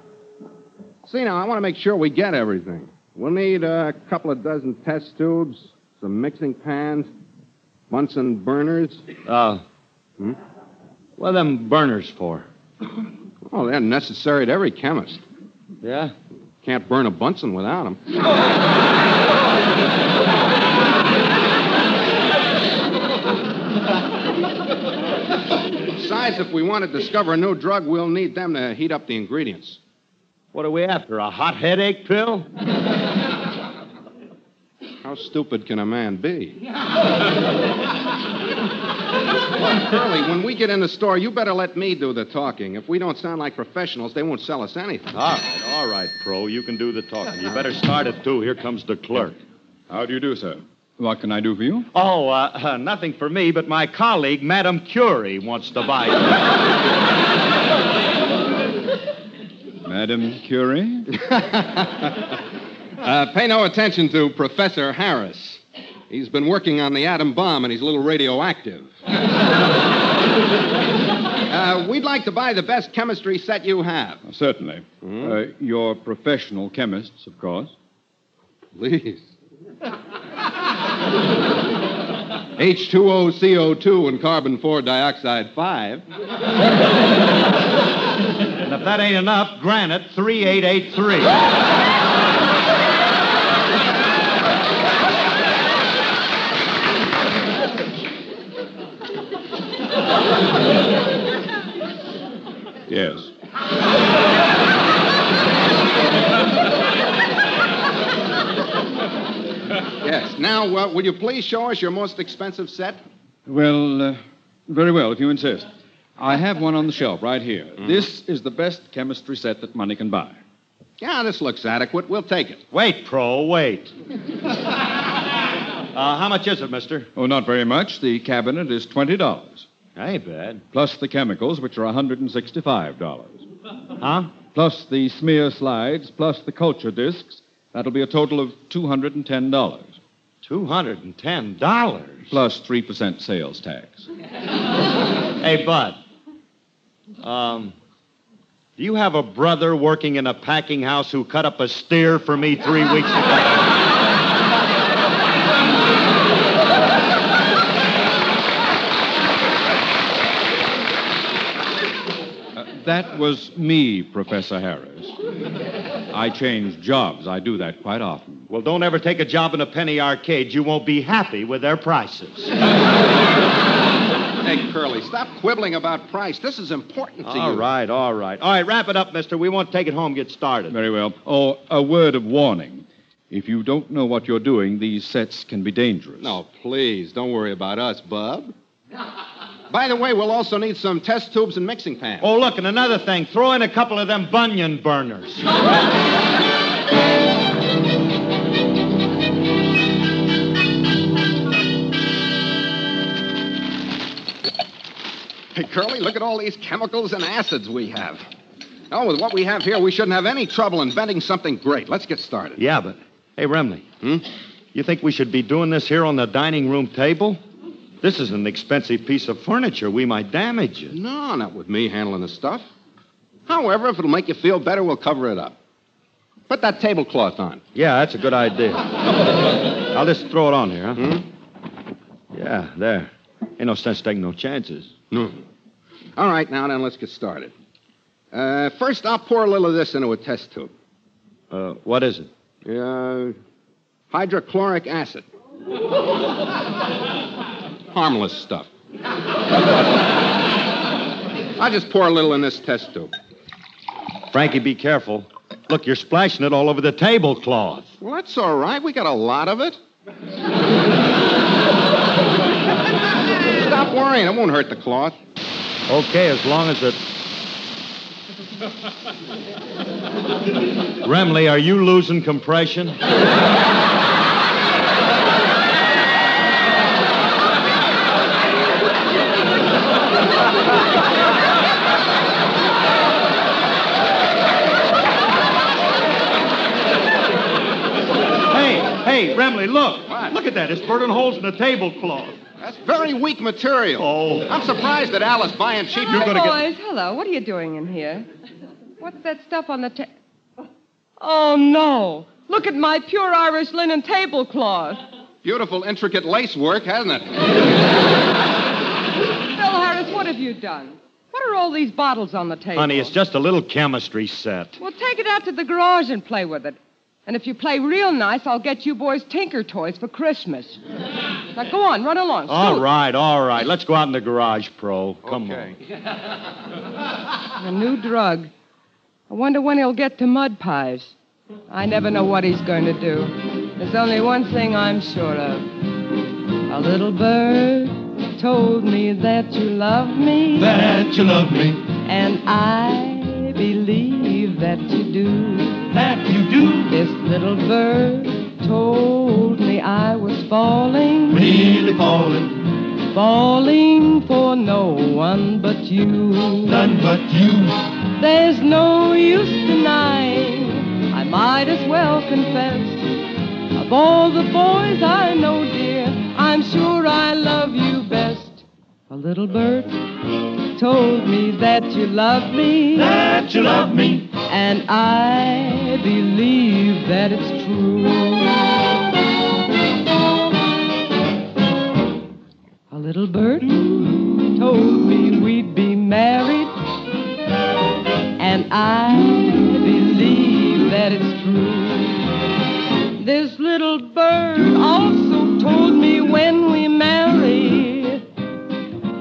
See, now, I want to make sure we get everything. We'll need a couple of dozen test tubes, some mixing pans, Bunsen burners.
Uh,
Hmm?
what are them burners for?
Oh, they're necessary to every chemist.
Yeah?
Can't burn a Bunsen without them. Besides, if we want to discover a new drug, we'll need them to heat up the ingredients.
What are we after? A hot headache pill?
How stupid can a man be? well, Curly, when we get in the store, you better let me do the talking. If we don't sound like professionals, they won't sell us anything.
All right, all right, Pro. You can do the talking. You better start it, too. Here comes the clerk.
How do you do, sir? What can I do for you?
Oh, uh, uh, nothing for me, but my colleague, Madame Curie, wants to buy it.
Madam Curie?
Uh, pay no attention to Professor Harris. He's been working on the atom bomb and he's a little radioactive. uh, we'd like to buy the best chemistry set you have.
Certainly. Uh, you're professional chemists, of course.
Please. H2O CO2 and carbon 4 dioxide 5.
And if that ain't enough, granite 3883.
Yes.
Yes. Now, uh, will you please show us your most expensive set?
Well, uh, very well, if you insist. I have one on the shelf right here.
Mm-hmm.
This is the best chemistry set that money can buy.
Yeah, this looks adequate. We'll take it.
Wait, Pro, wait. Uh, how much is it, mister?
Oh, not very much. The cabinet is $20.
Ain't bad.
Plus the chemicals, which are $165.
Huh?
Plus the smear slides, plus the culture discs. That'll be a total of $210.
$210?
Plus 3% sales tax.
Hey, Bud. Um, do you have a brother working in a packing house who cut up a steer for me three weeks ago?
That was me, Professor Harris. I change jobs. I do that quite often.
Well, don't ever take a job in a penny arcade. You won't be happy with their prices.
Hey, Curly, stop quibbling about price. This is important to
All
you.
right, all right. All right, wrap it up, mister. We won't take it home. Get started.
Very well. Oh, a word of warning. If you don't know what you're doing, these sets can be dangerous.
No, please, don't worry about us, bub. By the way, we'll also need some test tubes and mixing pans.
Oh, look, and another thing. Throw in a couple of them bunion burners.
Hey, Curly, look at all these chemicals and acids we have. Oh, with what we have here, we shouldn't have any trouble inventing something great. Let's get started.
Yeah, but hey, Remley. Hmm? You think we should be doing this here on the dining room table? This is an expensive piece of furniture. We might damage it.
No, not with me handling the stuff. However, if it'll make you feel better, we'll cover it up. Put that tablecloth on.
Yeah, that's a good idea. I'll just throw it on here, huh?
Hmm?
Yeah, there. Ain't no sense taking no chances.
No. All right, now then, let's get started. Uh, first, I'll pour a little of this into a test tube.
Uh, what is it?
Uh, hydrochloric acid. Harmless stuff. I'll just pour a little in this test tube.
Frankie, be careful. Look, you're splashing it all over the tablecloth.
Well, that's all right. We got a lot of it. Stop worrying. It won't hurt the cloth.
Okay, as long as it. Remley, are you losing compression? Hey, hey, Remley, look. Look at that. It's burning holes in the tablecloth.
That's very weak material.
Oh.
I'm surprised that Alice buying cheap.
Hi, boys. Hello. What are you doing in here? What's that stuff on the ta- Oh, no. Look at my pure Irish linen tablecloth.
Beautiful, intricate lace work, hasn't it?
Phil Harris, what have you done? What are all these bottles on the table?
Honey, it's just a little chemistry set.
Well, take it out to the garage and play with it. And if you play real nice, I'll get you boys Tinker toys for Christmas. Now go on, run along.
All
Scoot.
right, all right. Let's go out in the garage, Pro. Come on.
A new drug. I wonder when he'll get to mud pies. I never know what he's going to do. There's only one thing I'm sure of. A little bird told me that you love me.
That you love me.
And I believe that you do.
That you do.
This little bird told me I was falling.
Really falling.
Falling for no one but you.
None but you.
There's no use denying. I might as well confess. Of all the boys I know, dear, I'm sure I love you best. A little bird told me that you love me.
That you love me.
And I believe that it's true. A little bird told me we'd be married. And I believe that it's true. This little bird also told me when we marry,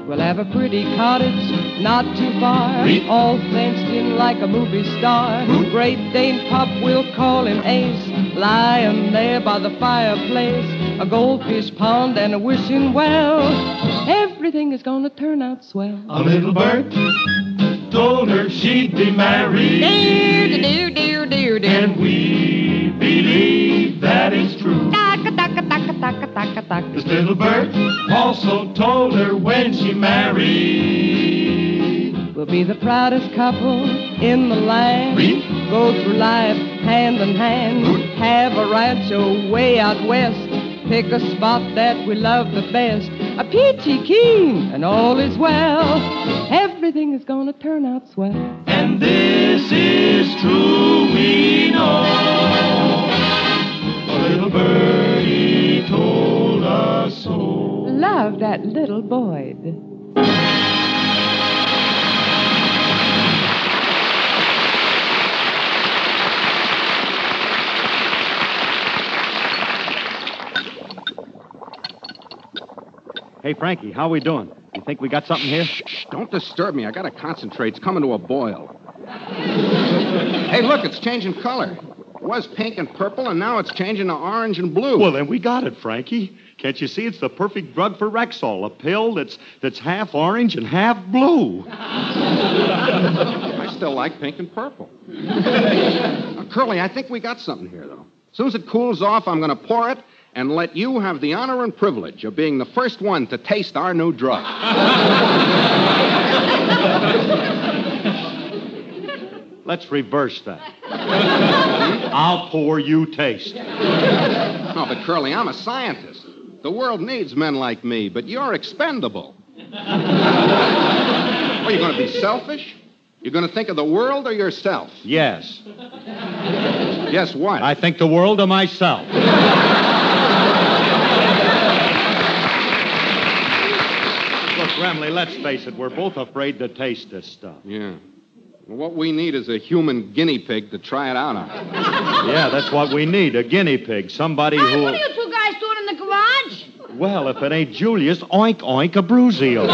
we'll have a pretty cottage not too far, all fenced in like a movie star. Great Dane Pup, we'll call him Ace, lying there by the fireplace, a goldfish pond and a wishing well. Everything is gonna turn out swell.
A little bird told her she'd be married.
Dear, dear, dear, dear, dear.
And we believe that it's true.
Taka, taka, taka.
This little bird also told her when she married.
We'll be the proudest couple in the land. Go through life hand in hand. Have a rancho way out west. Pick a spot that we love the best. A peachy keen, and all is well. Everything is gonna turn out swell.
And this is true, we know. A little birdie told us so.
Love that little Boyd.
Hey, Frankie, how we doing? You think we got something here?
Shh, don't disturb me. I gotta concentrate. It's coming to a boil. hey, look, it's changing color. It was pink and purple, and now it's changing to orange and blue.
Well, then we got it, Frankie. Can't you see it's the perfect drug for Rexall, a pill that's that's half orange and half blue.
I still like pink and purple. Now, Curly, I think we got something here, though. As soon as it cools off, I'm going to pour it and let you have the honor and privilege of being the first one to taste our new drug.
Let's reverse that. I'll pour, you taste.
No, but Curly, I'm a scientist. The world needs men like me, but you're expendable. Are you going to be selfish? You're going to think of the world or yourself?
Yes.
Yes, what?
I think the world or myself. Look, Remley, let's face it, we're both afraid to taste this stuff.
Yeah. Well, what we need is a human guinea pig to try it out on.
Yeah, that's what we need, a guinea pig. Somebody
Hey,
who.
what are you two guys doing in the garage?
Well, if it ain't Julius, oink, oink, Abbruzio.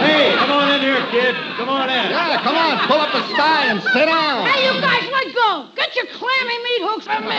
hey, come on in here, kid. Come on in.
Yeah, come on, pull up a sty and sit down.
Hey, you guys, let go. Get your clammy meat hooks from me.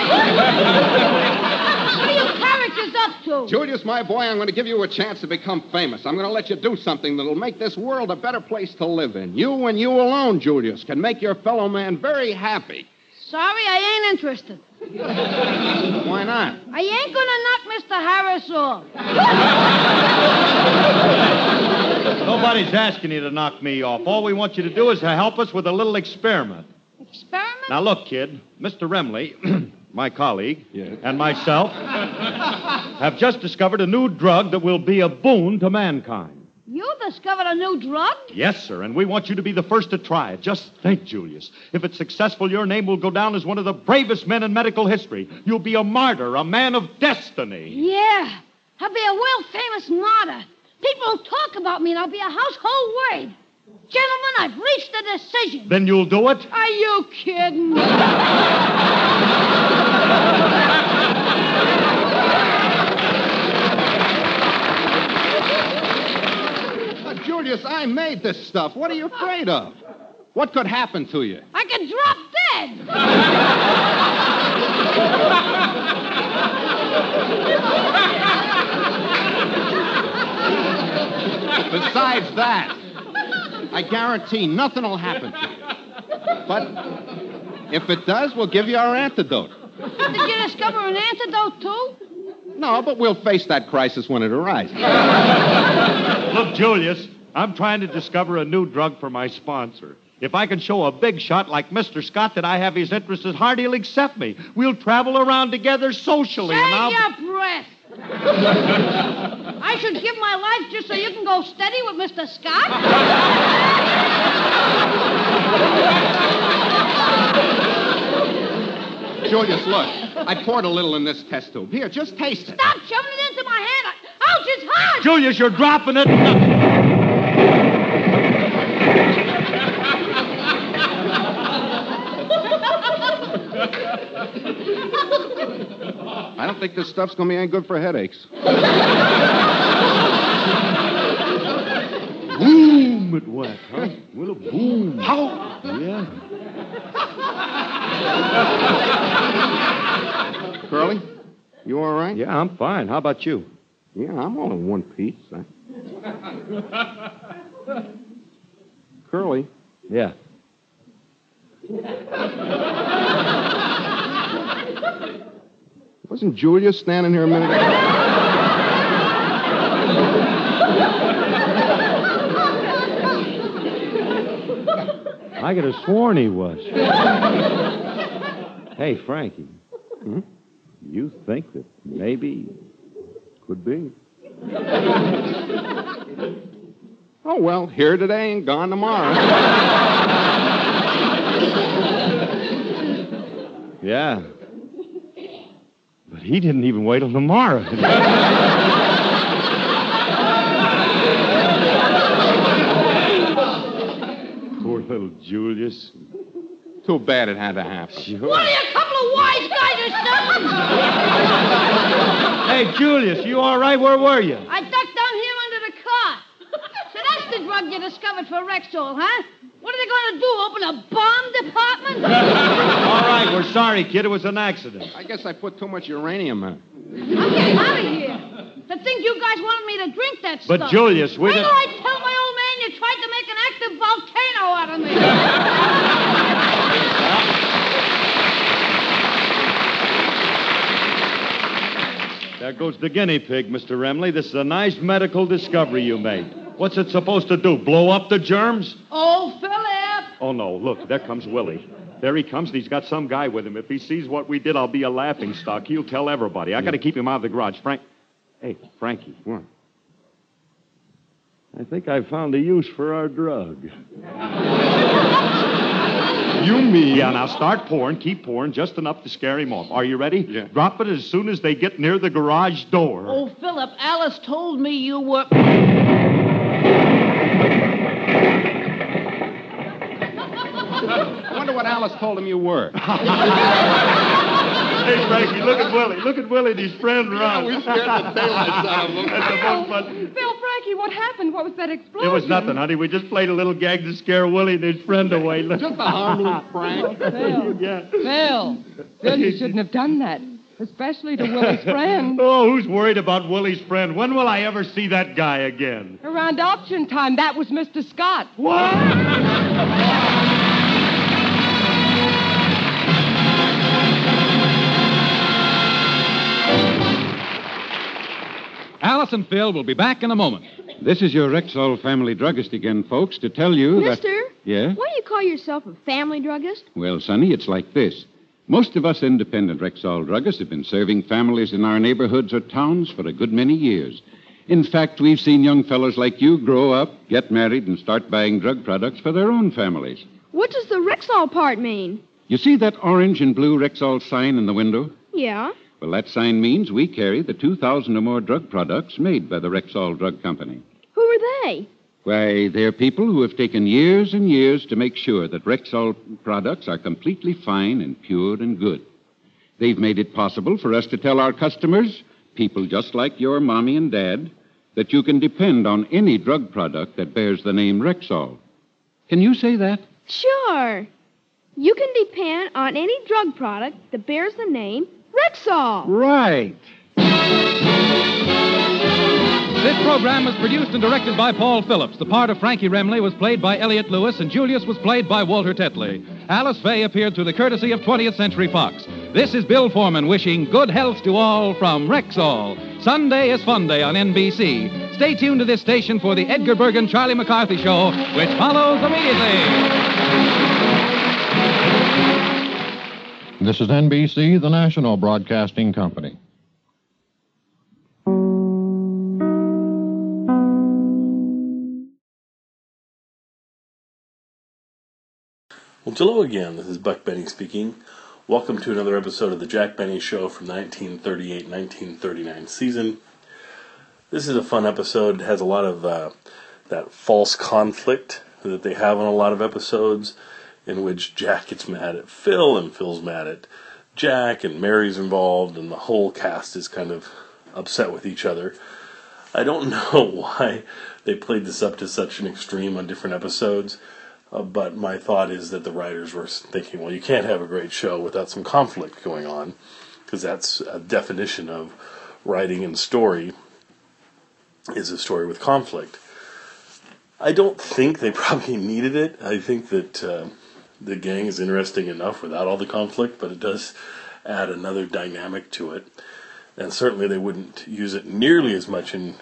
What are you characters up to?
Julius, my boy, I'm going to give you a chance to become famous. I'm going to let you do something that'll make this world a better place to live in. You and you alone, Julius, can make your fellow man very happy.
Sorry, I ain't interested.
Why not?
I ain't gonna knock Mr. Harris off.
Nobody's asking you to knock me off. All we want you to do is to help us with a little experiment.
Experiment?
Now, look, kid, Mr. Remley, my colleague, and myself have just discovered a new drug that will be a boon to mankind.
You discovered a new drug?
Yes, sir, and we want you to be the first to try it. Just think, Julius. If it's successful, your name will go down as one of the bravest men in medical history. You'll be a martyr, a man of destiny.
Yeah. I'll be a world famous martyr. People will talk about me and I'll be a household word. Gentlemen, I've reached a decision.
Then you'll do it?
Are you kidding?
Julius, I made this stuff. What are you afraid of? What could happen to you?
I could drop dead.
Besides that, I guarantee nothing will happen to you. But if it does, we'll give you our antidote.
Did you discover an antidote, too?
No, but we'll face that crisis when it arises.
Look, Julius, I'm trying to discover a new drug for my sponsor. If I can show a big shot like Mr. Scott that I have his interests at heart, he'll accept me. We'll travel around together socially, and I'll.
Save your breath. I should give my life just so you can go steady with Mr. Scott?
Julius, look. I poured a little in this test tube. Here, just taste it.
Stop shoving it into my hand. Ouch, it's hot.
Julius, you're dropping it.
I don't think this stuff's going to be any good for headaches.
Boom, it went, huh? Well, a boom.
How?
Yeah.
Curly, you all right?
Yeah, I'm fine. How about you?
Yeah, I'm all in one piece. I... Curly.
Yeah.
Wasn't Julia standing here a minute ago?
I could have sworn he was. hey, Frankie.
Hmm?
You think that maybe could be?
Oh, well, here today and gone tomorrow.
Yeah. But he didn't even wait till tomorrow. Poor little Julius.
Too bad it had to happen.
What are you, a couple of wise guys or something?
Hey, Julius, you all right? Where were you?
I ducked down here under the car. So that's you discovered for Rexall, huh? What are they going to do? Open a bomb department?
all right, we're sorry, kid. It was an accident.
I guess I put too much uranium in.
I'm getting out of here. To think you guys wanted me to drink that stuff. But.
Julius, we
Wait
don't-
till I tell my old man you tried to make an active volcano out of me.
There goes the guinea pig, Mr. Remley. This is a nice medical discovery you made. What's it supposed to do? Blow up the germs?
oh, Philip.
Oh, no. Look, there comes Willie. There he comes, and he's got some guy with him. If he sees what we did, I'll be a laughing stock. He'll tell everybody. I got to keep him out of the garage. Frank. Hey, Frankie.
What?
I think I found a use for our drug.
You mean?
Yeah, now start pouring. Keep pouring just enough to scare him off. Are you ready?
Yeah.
Drop it as soon as they get near the garage door.
Oh, Philip, Alice told me you were.
I wonder what Alice told him you were.
Hey, Frankie, look at Willie. Look at Willie and his friend Ron.
we scared the daylights out of them.
That's the most fun.
Phil Frankie, what happened? What was that explosion?
It was nothing, honey. We just played a little gag to scare Willie and his friend away.
Just a harmless prank.
Phil.
yeah.
Phil. Phil, you shouldn't have done that. Especially to Willie's friend.
Oh, who's worried about Willie's friend? When will I ever see that guy again?
Around auction time, that was Mr. Scott.
What?
Alice and Phil will be back in a moment.
This is your Rexall family druggist again, folks, to tell you that.
Mister?
Yeah?
Why do you call yourself a family druggist?
Well, Sonny, it's like this. Most of us independent Rexall druggists have been serving families in our neighborhoods or towns for a good many years. In fact, we've seen young fellows like you grow up, get married, and start buying drug products for their own families.
What does the Rexall part mean?
You see that orange and blue Rexall sign in the window?
Yeah.
Well, that sign means we carry the 2,000 or more drug products made by the Rexall Drug Company.
Who are they?
Why, they're people who have taken years and years to make sure that Rexall products are completely fine and pure and good. They've made it possible for us to tell our customers, people just like your mommy and dad, that you can depend on any drug product that bears the name Rexall. Can you say that?
Sure. You can depend on any drug product that bears the name Rexall.
Right.
This program was produced and directed by Paul Phillips. The part of Frankie Remley was played by Elliot Lewis, and Julius was played by Walter Tetley. Alice Faye appeared through the courtesy of 20th Century Fox. This is Bill Foreman wishing good health to all from Rexall. Sunday is Fun Day on NBC. Stay tuned to this station for the Edgar Bergen Charlie McCarthy Show, which follows immediately.
This is NBC, the national broadcasting company.
Well, hello again. This is Buck Benny speaking. Welcome to another episode of the Jack Benny Show from 1938-1939 season. This is a fun episode. It has a lot of uh, that false conflict that they have on a lot of episodes, in which Jack gets mad at Phil and Phil's mad at Jack, and Mary's involved, and the whole cast is kind of upset with each other. I don't know why they played this up to such an extreme on different episodes. Uh, but my thought is that the writers were thinking, well, you can't have a great show without some conflict going on, because that's a definition of writing and story is a story with conflict. I don't think they probably needed it. I think that uh, the gang is interesting enough without all the conflict, but it does add another dynamic to it. And certainly they wouldn't use it nearly as much in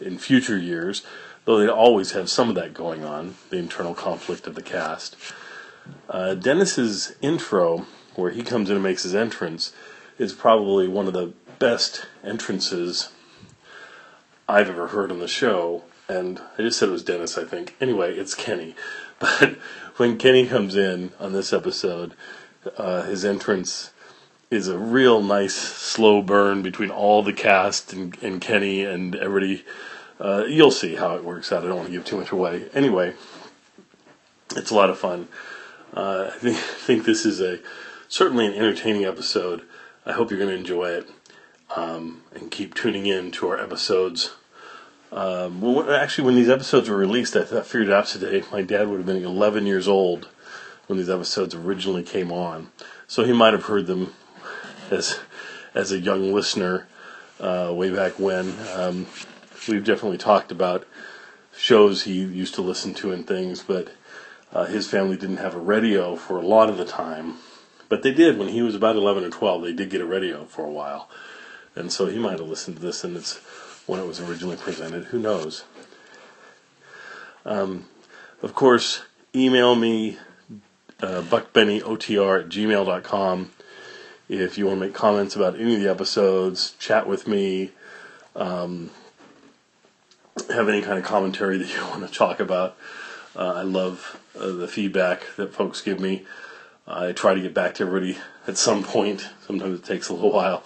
in future years though they always have some of that going on, the internal conflict of the cast. Uh, Dennis's intro, where he comes in and makes his entrance, is probably one of the best entrances I've ever heard on the show. And I just said it was Dennis, I think. Anyway, it's Kenny. But when Kenny comes in on this episode, uh, his entrance is a real nice slow burn between all the cast and, and Kenny and everybody uh, you'll see how it works out. I don't want to give too much away. Anyway, it's a lot of fun. Uh, I think, think this is a certainly an entertaining episode. I hope you're going to enjoy it um, and keep tuning in to our episodes. Um, well, actually, when these episodes were released, I, I figured out today. My dad would have been 11 years old when these episodes originally came on, so he might have heard them as as a young listener uh, way back when. Um, we've definitely talked about shows he used to listen to and things, but uh, his family didn't have a radio for a lot of the time. But they did when he was about 11 or 12. They did get a radio for a while, and so he might have listened to this, and it's when it was originally presented. Who knows? Um, of course, email me uh, buckbennyotr at gmail.com if you want to make comments about any of the episodes, chat with me. Um, have any kind of commentary that you want to talk about. Uh, I love uh, the feedback that folks give me. I try to get back to everybody at some point. Sometimes it takes a little while,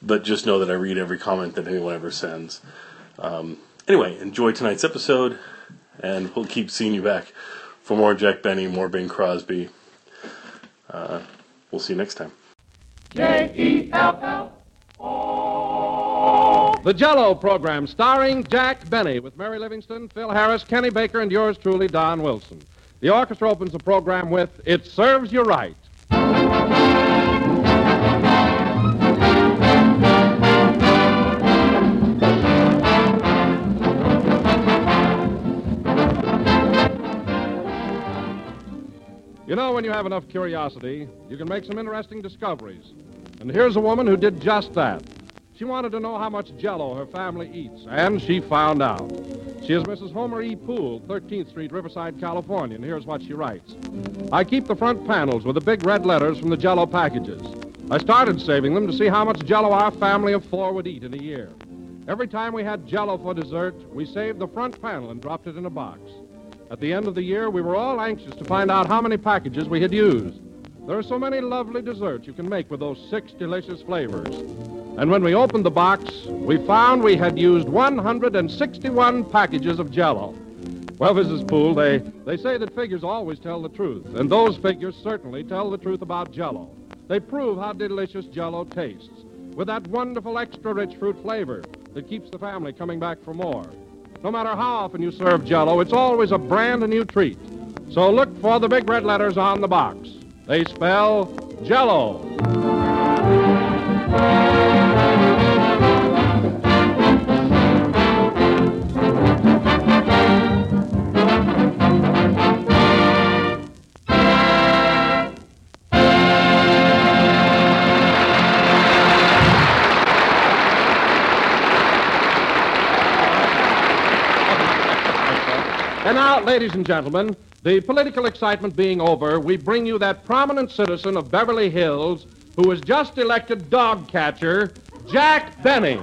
but just know that I read every comment that anyone ever sends. Um, anyway, enjoy tonight's episode, and we'll keep seeing you back for more Jack Benny, more Bing Crosby. Uh, we'll see you next time.
J E L L. The Jello program starring Jack Benny with Mary Livingstone, Phil Harris, Kenny Baker, and yours truly, Don Wilson. The orchestra opens the program with It Serves You Right. You know, when you have enough curiosity, you can make some interesting discoveries. And here's a woman who did just that. She wanted to know how much jello her family eats, and she found out. She is Mrs. Homer E. Poole, 13th Street, Riverside, California, and here's what she writes. I keep the front panels with the big red letters from the jello packages. I started saving them to see how much jello our family of four would eat in a year. Every time we had jello for dessert, we saved the front panel and dropped it in a box. At the end of the year, we were all anxious to find out how many packages we had used. There are so many lovely desserts you can make with those six delicious flavors. And when we opened the box, we found we had used 161 packages of jello. Well, Mrs. Poole, they, they say that figures always tell the truth, and those figures certainly tell the truth about jello. They prove how delicious jello tastes, with that wonderful extra rich fruit flavor that keeps the family coming back for more. No matter how often you serve Jello, it's always a brand new treat. So look for the big red letters on the box. They spell Jello. Ladies and gentlemen, the political excitement being over, we bring you that prominent citizen of Beverly Hills who was just elected dog catcher, Jack Benny.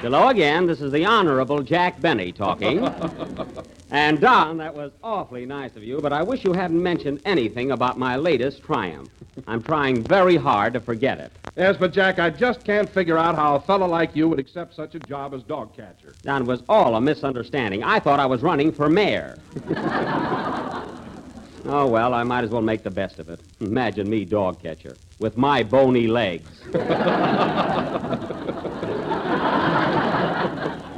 Hello again. This is the Honorable Jack Benny talking. and, Don, that was awfully nice of you, but I wish you hadn't mentioned anything about my latest triumph. I'm trying very hard to forget it.
Yes, but Jack, I just can't figure out how a fellow like you would accept such a job as dog catcher.
Don, it was all a misunderstanding. I thought I was running for mayor. oh, well, I might as well make the best of it. Imagine me dog catcher with my bony legs.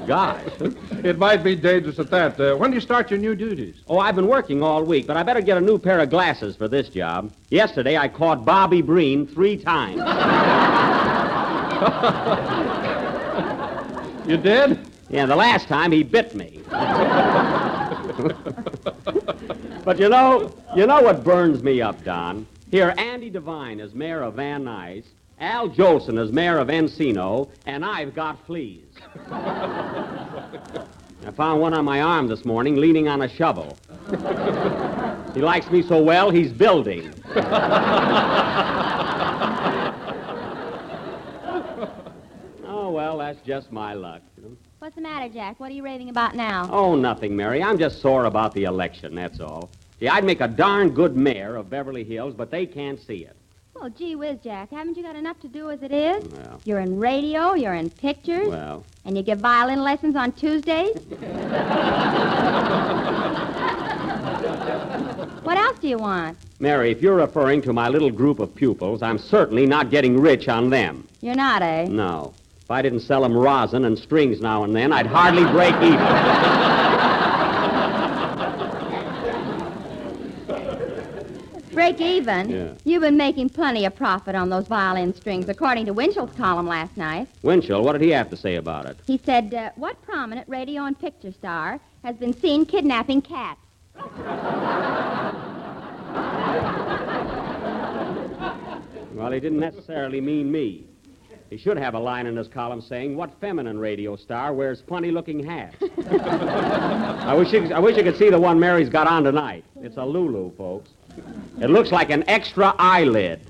Gosh.
It might be dangerous at that. Uh, when do you start your new duties?
Oh, I've been working all week, but I better get a new pair of glasses for this job. Yesterday, I caught Bobby Breen three times.
you did?
Yeah, the last time he bit me. but you know, you know what burns me up, Don? Here, Andy Devine is mayor of Van Nuys, Al Jolson is mayor of Encino, and I've got fleas. I found one on my arm this morning leaning on a shovel. he likes me so well, he's building. oh, well, that's just my luck.
What's the matter, Jack? What are you raving about now?
Oh, nothing, Mary. I'm just sore about the election, that's all. See, I'd make a darn good mayor of Beverly Hills, but they can't see it.
Well, gee whiz, Jack. Haven't you got enough to do as it is?
Well,
You're in radio, you're in pictures,
well.
and you give violin lessons on Tuesdays. what else do you want?
Mary, if you're referring to my little group of pupils, I'm certainly not getting rich on them.
You're not, eh?
No. If I didn't sell them rosin and strings now and then, I'd hardly break even.
Break even?
Yeah.
You've been making plenty of profit on those violin strings, according to Winchell's column last night.
Winchell, what did he have to say about it?
He said, uh, What prominent radio and picture star has been seen kidnapping cats?
Well, he didn't necessarily mean me. He should have a line in his column saying, What feminine radio star wears funny looking hats? I, wish you, I wish you could see the one Mary's got on tonight. It's a Lulu, folks. It looks like an extra eyelid.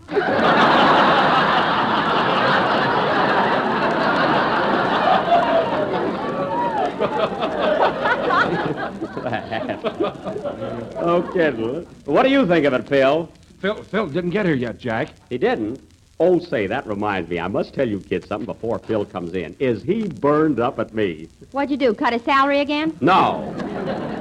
oh, kidding. What do you think of it, Phil?
Phil, Phil didn't get here yet, Jack.
He didn't? Oh, say, that reminds me. I must tell you kids something before Phil comes in. Is he burned up at me?
What'd you do, cut his salary again?
No.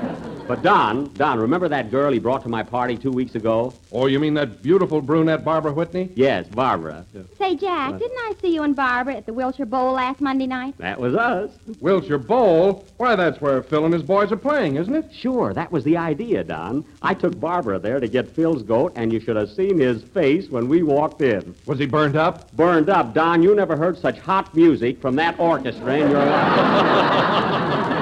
But Don, Don, remember that girl he brought to my party two weeks ago?
Oh, you mean that beautiful brunette Barbara Whitney?
Yes, Barbara.
Say, Jack,
What?
didn't I see you and Barbara at the Wilshire Bowl last Monday night?
That was us.
Wilshire Bowl? Why, that's where Phil and his boys are playing, isn't it?
Sure, that was the idea, Don. I took Barbara there to get Phil's goat, and you should have seen his face when we walked in.
Was he burned up?
Burned up, Don. You never heard such hot music from that orchestra in your life.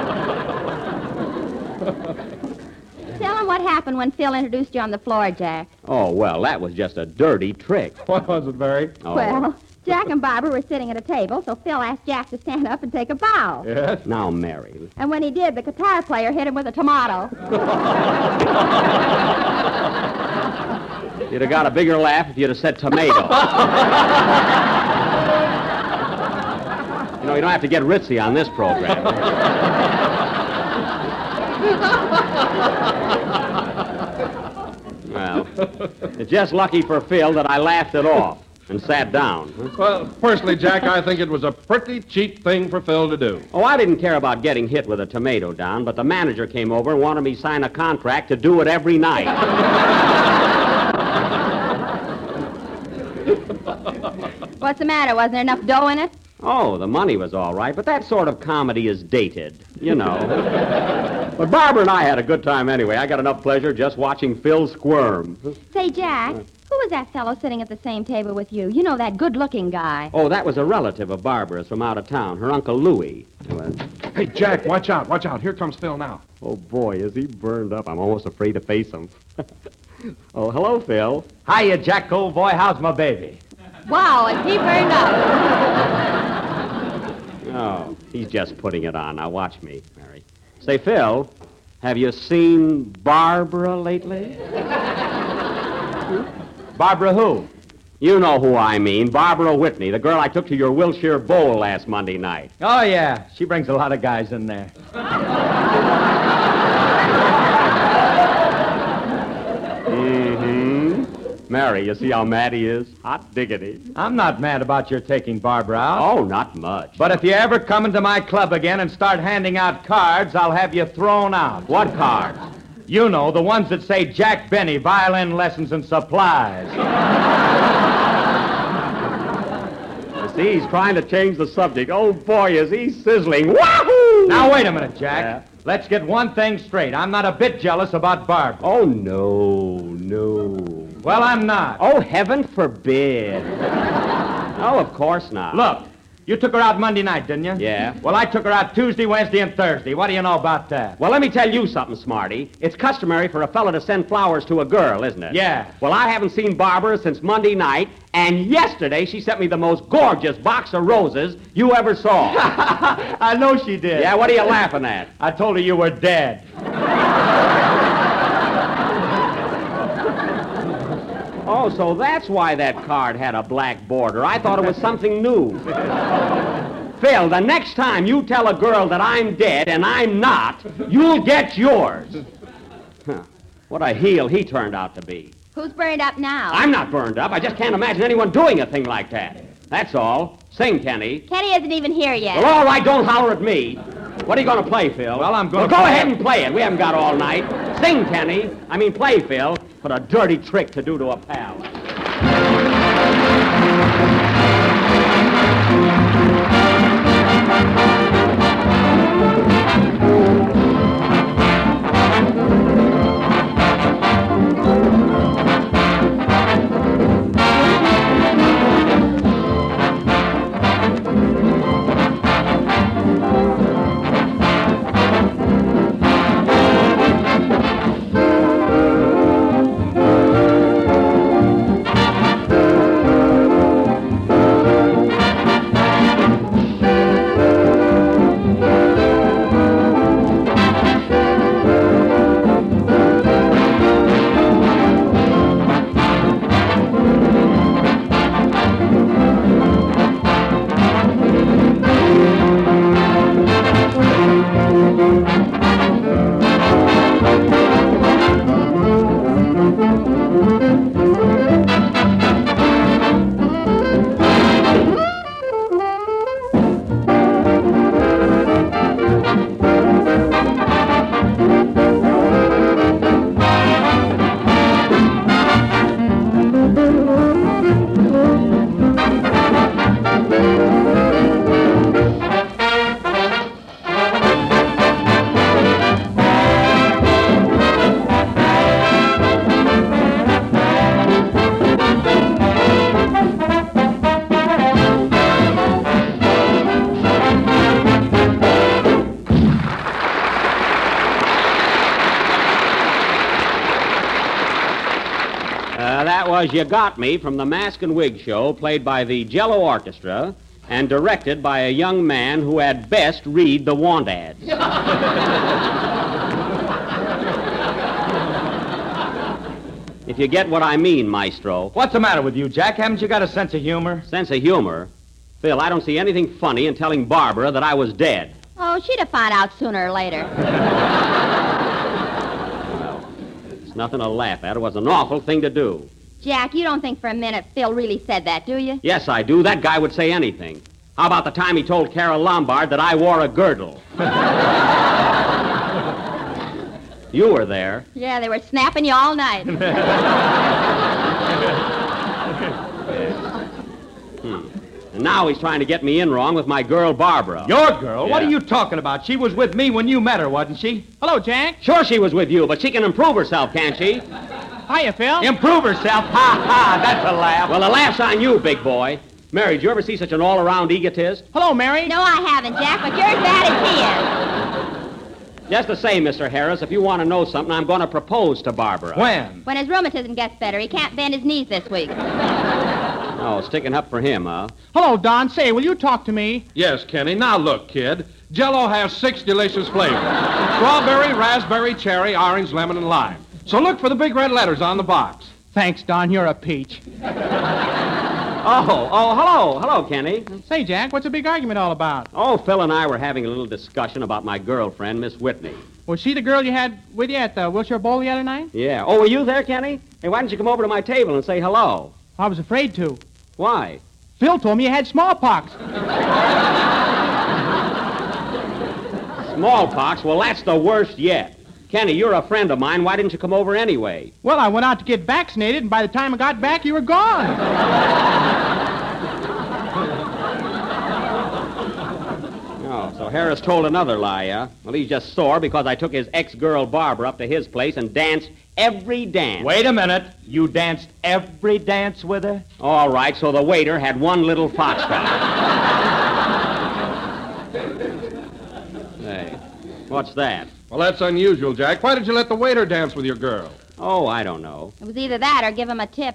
Tell him what happened when Phil introduced you on the floor, Jack.
Oh, well, that was just a dirty trick.
What was it, Mary?
Oh.
Well, Jack and Barbara were sitting at a table, so Phil asked Jack to stand up and take a bow.
Yes? Now, Mary.
And when he did, the guitar player hit him with a tomato.
You'd have got a bigger laugh if you'd have said tomato. you know, you don't have to get ritzy on this program. well, it's just lucky for Phil that I laughed it off and sat down. Huh?
Well, personally, Jack, I think it was a pretty cheap thing for Phil to do.
Oh, I didn't care about getting hit with a tomato, Don, but the manager came over and wanted me sign a contract to do it every night.
What's the matter? Wasn't there enough dough in it?
Oh, the money was all right, but that sort of comedy is dated, you know. but Barbara and I had a good time anyway. I got enough pleasure just watching Phil squirm.
Say, Jack, who was that fellow sitting at the same table with you? You know, that good-looking guy.
Oh, that was a relative of Barbara's from out of town, her Uncle Louis.
Hey, Jack, watch out, watch out. Here comes Phil now.
Oh, boy, is he burned up. I'm almost afraid to face him. oh, hello, Phil.
Hiya, Jack, old boy. How's my baby?
Wow, is he burned up?
Oh, he's just putting it on. Now, watch me, Mary. Say, Phil, have you seen Barbara lately?
Barbara who?
You know who I mean. Barbara Whitney, the girl I took to your Wilshire Bowl last Monday night.
Oh, yeah. She brings a lot of guys in there.
Mary, you see how mad he is? Hot diggity.
I'm not mad about your taking Barbara out.
Oh, not much.
But if you ever come into my club again and start handing out cards, I'll have you thrown out.
What cards?
You know, the ones that say Jack Benny, violin lessons and supplies.
You see, he's trying to change the subject. Oh, boy, is he sizzling. Wahoo!
Now, wait a minute, Jack. Let's get one thing straight. I'm not a bit jealous about Barbara.
Oh, no, no.
Well, I'm not.
Oh, heaven forbid. oh, of course not.
Look, you took her out Monday night, didn't you?
Yeah.
Well, I took her out Tuesday, Wednesday, and Thursday. What do you know about that?
Well, let me tell you something, Smarty. It's customary for a fella to send flowers to a girl, isn't it?
Yeah.
Well, I haven't seen Barbara since Monday night, and yesterday she sent me the most gorgeous box of roses you ever saw.
I know she did.
yeah, what are you laughing at?
I told her you were dead.
Oh, so that's why that card had a black border. I thought it was something new. Phil, the next time you tell a girl that I'm dead and I'm not, you'll get yours. Huh. What a heel he turned out to be.
Who's burned up now?
I'm not burned up. I just can't imagine anyone doing a thing like that. That's all. Sing, Kenny.
Kenny isn't even here yet.
Well, all right, don't holler at me. What are you going to play, Phil?
Well, I'm gonna
go
play
ahead
it.
and play it. We haven't got all night. Sing, Kenny. I mean, play, Phil. What a dirty trick to do to a pal. Was You Got Me from the Mask and Wig Show, played by the Jello Orchestra and directed by a young man who had best read the want ads. if you get what I mean, Maestro.
What's the matter with you, Jack? Haven't you got a sense of humor?
Sense of humor? Phil, I don't see anything funny in telling Barbara that I was dead.
Oh, she'd have found out sooner or later.
Well, it's nothing to laugh at. It was an awful thing to do.
Jack, you don't think for a minute Phil really said that, do you?
Yes, I do. That guy would say anything. How about the time he told Carole Lombard that I wore a girdle? you were there.
Yeah, they were snapping you all night.
Hmm. And now he's trying to get me in wrong with my girl, Barbara.
Your girl? What are you talking about? She was with me when you met her, wasn't she?
Hello, Jack.
Sure, she was with you, but she can improve herself, can't she?
Hiya, Phil.
Improve herself? Ha ha, that's a laugh.
Well, the laugh's on you, big boy. Mary, did you ever see such an all-around egotist?
Hello, Mary.
No, I haven't, Jack, but you're as bad as he is.
Just the same, Mr. Harris, if you want to know something, I'm going to propose to Barbara.
When?
When his rheumatism gets better, he can't bend his knees this week.
Oh, sticking up for him, huh?
Hello, Don. Say, will you talk to me?
Yes, Kenny. Now look, kid. Jello has six delicious flavors. Strawberry, raspberry, cherry, orange, lemon, and lime. So look for the big red letters on the box.
Thanks, Don. You're a peach.
Oh, oh, hello. Hello, Kenny.
Say, Jack, what's the big argument all about?
Oh, Phil and I were having a little discussion about my girlfriend, Miss Whitney.
Was she the girl you had with you at the Wilshire Bowl the other night?
Yeah. Oh, were you there, Kenny? Hey, why didn't you come over to my table and say hello?
I was afraid to.
Why?
Phil told me you had smallpox.
Smallpox? Well, that's the worst yet. Kenny, you're a friend of mine. Why didn't you come over anyway?
Well, I went out to get vaccinated, and by the time I got back, you were gone.
Oh, so Harris told another lie, huh? Well, he's just sore because I took his ex-girl Barbara up to his place and danced every dance.
Wait a minute. You danced every dance with her?
All right, so the waiter had one little foxtrot. hey, what's that?
Well, that's unusual, Jack. Why did you let the waiter dance with your girl?
Oh, I don't know.
It was either that or give him a tip.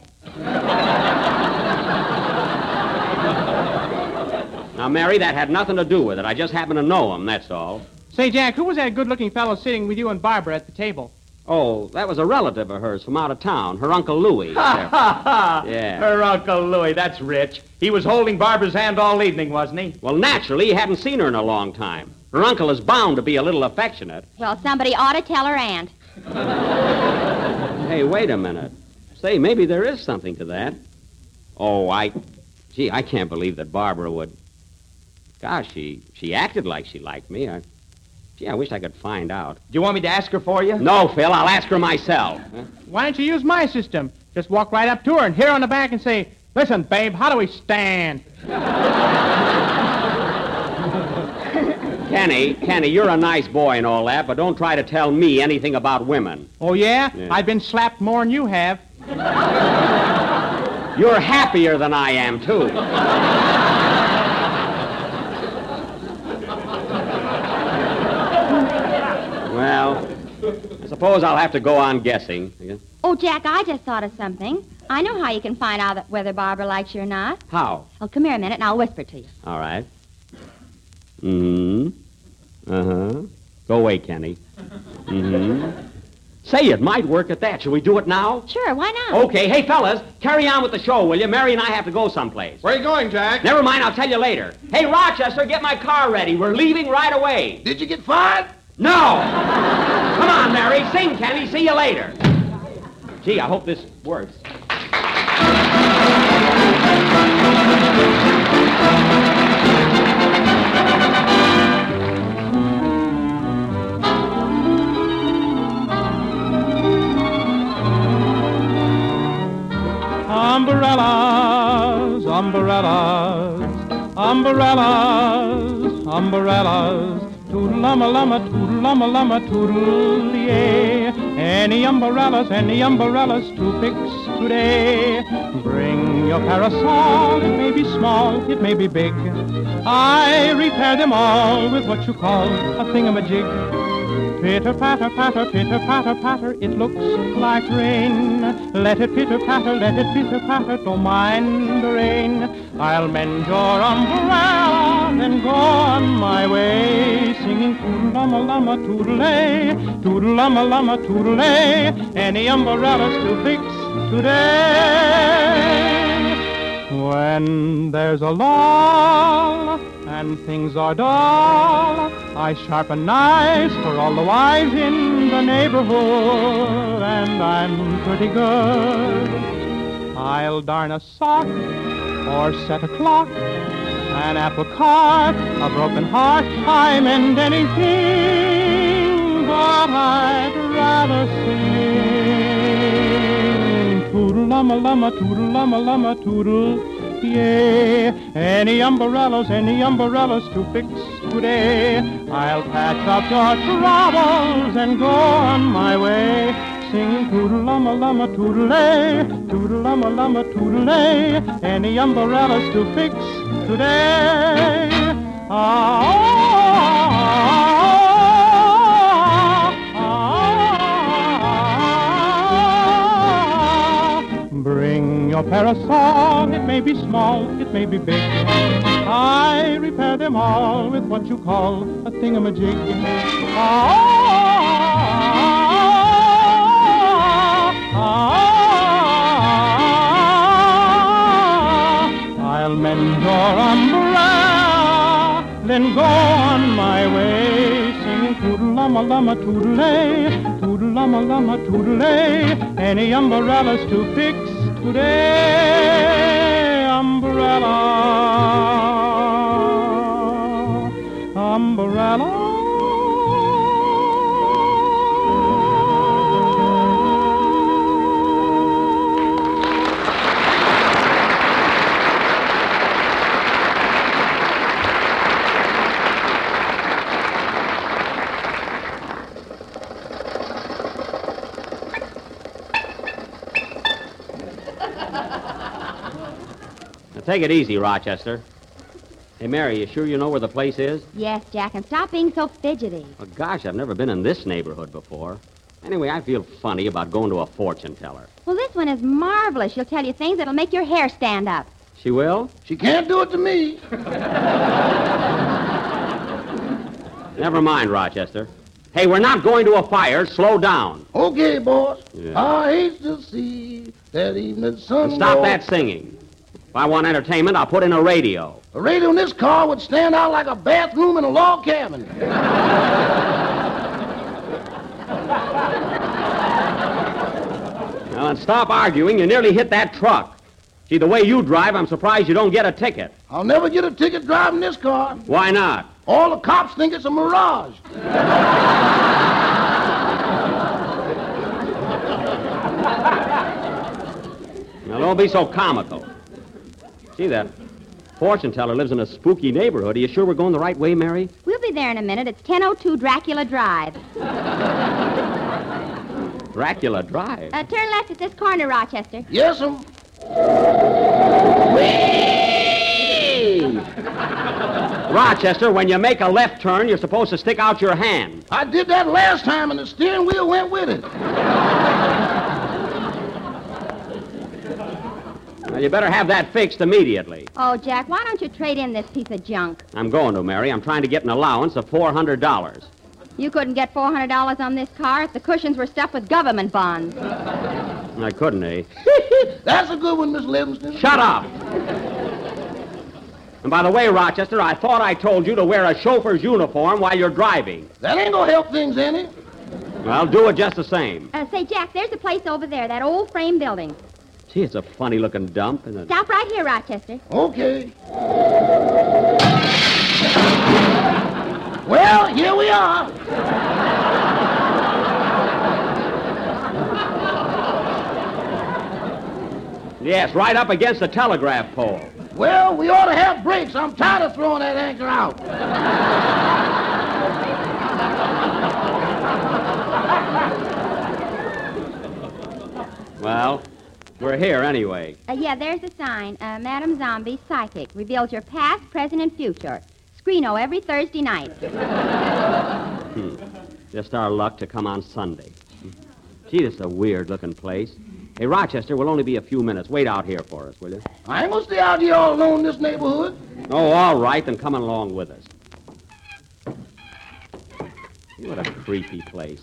Now, Mary, that had nothing to do with it. I just happened to know him, that's all.
Say, Jack, who was that good-looking fellow sitting with you and Barbara at the table?
Oh, that was a relative of hers from out of town, her Uncle Louis.
Ha ha ha!
Yeah.
Her Uncle Louis, that's rich. He was holding Barbara's hand all evening, wasn't he?
Well, naturally, he hadn't seen her in a long time. Her uncle is bound to be a little affectionate.
Well, somebody ought to tell her aunt.
Hey, wait a minute. Say, maybe there is something to that. Oh, I. Gee, I can't believe that Barbara would. Gosh, she she acted like she liked me. I, gee, I wish I could find out.
Do you want me to ask her for you?
No, Phil, I'll ask her myself.
Why don't you use my system? Just walk right up to her and hit her on the back and say, Listen, babe, how do we stand?
Kenny, Kenny, you're a nice boy and all that, but don't try to tell me anything about women.
Oh, yeah?
Yeah.
I've been slapped more than you have.
You're happier than I am, too. well, I suppose I'll have to go on guessing.
Oh, Jack, I just thought of something. I know how you can find out whether Barbara likes you or not.
How?
Oh, come here a minute and I'll whisper to you.
All right. Mm-hmm. Uh-huh. Go away, Kenny. Mm-hmm. Say, it might work at that. Shall we do it now?
Sure, why not?
Okay. Hey, fellas, carry on with the show, will you? Mary and I have to go someplace.
Where are you going, Jack?
Never mind, I'll tell you later. Hey, Rochester, get my car ready. We're leaving right away.
Did you get fired?
No! Come on, Mary. Sing, Kenny. See you later. Gee, I hope this works.
Umbrellas, umbrellas, umbrellas, umbrellas. Toodle lumma lumma, toodle lumma lumma, toodle yay. Any umbrellas, any umbrellas to fix today. Bring your parasol, it may be small, it may be big. I repair them all with what you call a thingamajig. Pitter patter patter, pitter patter patter, it looks like rain. Let it pitter patter, let it pitter patter, don't mind the rain. I'll mend your umbrella, then go on my way, singing toodle lama lama toodle toodle lama lama toodle Any umbrellas to fix today. When there's a lull and things are dull, I sharpen knives for all the wives in the neighborhood, and I'm pretty good. I'll darn a sock or set a clock, an apple cart, a broken heart. I mend anything, but I'd rather sing. Toodle lama lama, toodle lama lama, toodle Any umbrellas, any umbrellas to fix today. I'll patch up your troubles and go on my way. Singing toodle-lama, lama, toodle-lay, toodle-lama, lama, toodle-lay. Any umbrellas to fix today. Ah, Parasol, it may be small, it may be big. I repair them all with what you call a thingamajig. Ah, ah, ah, I'll mend your umbrella, then go on my way, singing toodle-lama, lama, toodle-lay, toodle-lama, lama, toodle-lay. Any umbrellas to fix today? Umbrella, umbrella.
Take it easy, Rochester. Hey, Mary, you sure you know where the place is?
Yes, Jack, and stop being so fidgety.
Well, gosh, I've never been in this neighborhood before. Anyway, I feel funny about going to a fortune teller.
Well, this one is marvelous. She'll tell you things that'll make your hair stand up.
She will?
She can't do it to me.
Never mind, Rochester. Hey, we're not going to a fire. Slow down.
Okay, boss.
Yeah.
I hate to see that evening sun.
And stop
go-
that singing. If I want entertainment, I'll put in a radio.
A radio in this car would stand out like a bathroom in a log cabin.
Now, and stop arguing. You nearly hit that truck. See, the way you drive, I'm surprised you don't get a ticket.
I'll never get a ticket driving this car.
Why not?
All the cops think it's a mirage.
Now, don't be so comical. See, that fortune teller lives in a spooky neighborhood. Are you sure we're going the right way, Mary?
We'll be there in a minute. It's 1002 Dracula Drive.
Dracula Drive.
Uh, turn left at this corner, Rochester.
Yes, um.
Rochester, when you make a left turn, you're supposed to stick out your hand.
I did that last time, and the steering wheel went with it.
Now, you better have that fixed immediately.
Oh, Jack, why don't you trade in this piece of junk?
I'm going to, Mary. I'm trying to get an allowance of $400.
You couldn't get $400 on this car if the cushions were stuffed with government bonds.
I couldn't, eh?
That's a good one, Miss Livingstone.
Shut up! And by the way, Rochester, I thought I told you to wear a chauffeur's uniform while you're driving.
That ain't gonna help things any.
Well, do it just the same.
Uh, say, Jack, there's a place over there, that old frame building.
Gee, it's a funny looking dump, isn't it?
Stop right here, Rochester.
Okay. Well, here we are.
Yes, right up against the telegraph pole.
Well, we ought to have brakes. I'm tired of throwing that anchor out.
Well, we're here anyway.
Uh, yeah, there's a sign. Uh, Madam Zombie, psychic. Reveals your past, present, and future. Screeno every Thursday night.
Hmm. Just our luck to come on Sunday. Gee, this is a weird looking place. Hey, Rochester, we'll only be a few minutes. Wait out here for us, will you?
I ain't gonna stay out here all alone in this neighborhood.
Oh, all right, then come along with us. What a creepy place.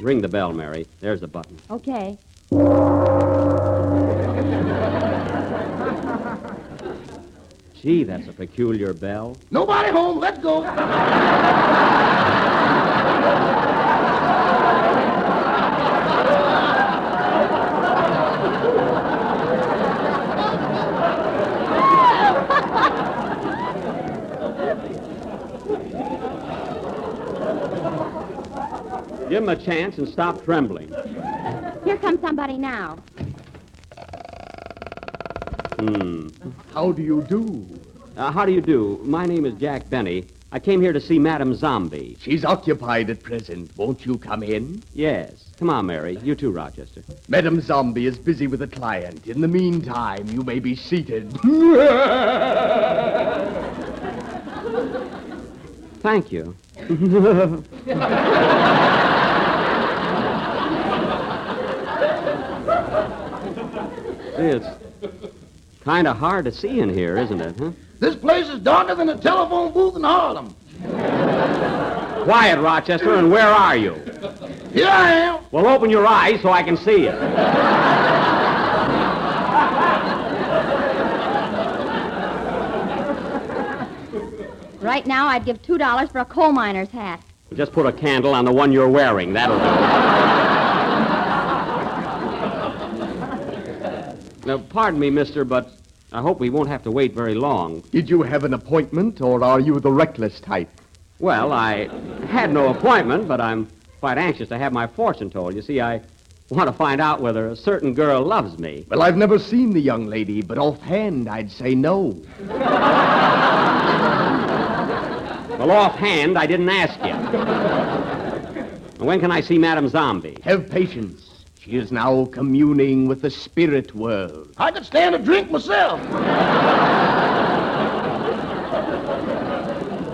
Ring the bell, Mary. There's the button.
Okay.
Gee, that's a peculiar bell.
Nobody home. Let's go.
Give him a chance and stop trembling.
Here comes somebody now.
Hmm.
How do you do?
Uh, how do you do? My name is Jack Benny. I came here to see Madame Zombie.
She's occupied at present. Won't you come in?
Yes. Come on, Mary. You too, Rochester.
Madame Zombie is busy with a client. In the meantime, you may be seated.
Thank you. it's kind of hard to see in here, isn't it, huh?
This place is darker than a telephone booth in Harlem.
Quiet, Rochester, and where are you?
Here I am.
Well, open your eyes so I can see you.
Right now, I'd give $2 for a coal miner's hat.
Just put a candle on the one you're wearing. That'll do. Now, pardon me, mister, but I hope we won't have to wait very long.
Did you have an appointment, or are you the reckless type?
Well, I had no appointment, but I'm quite anxious to have my fortune told. You see, I want to find out whether a certain girl loves me.
Well, I've never seen the young lady, but offhand, I'd say no.
Well, offhand, I didn't ask you. when can I see Madame Zombie?
Have patience. She is now communing with the spirit world.
I could stand a drink myself.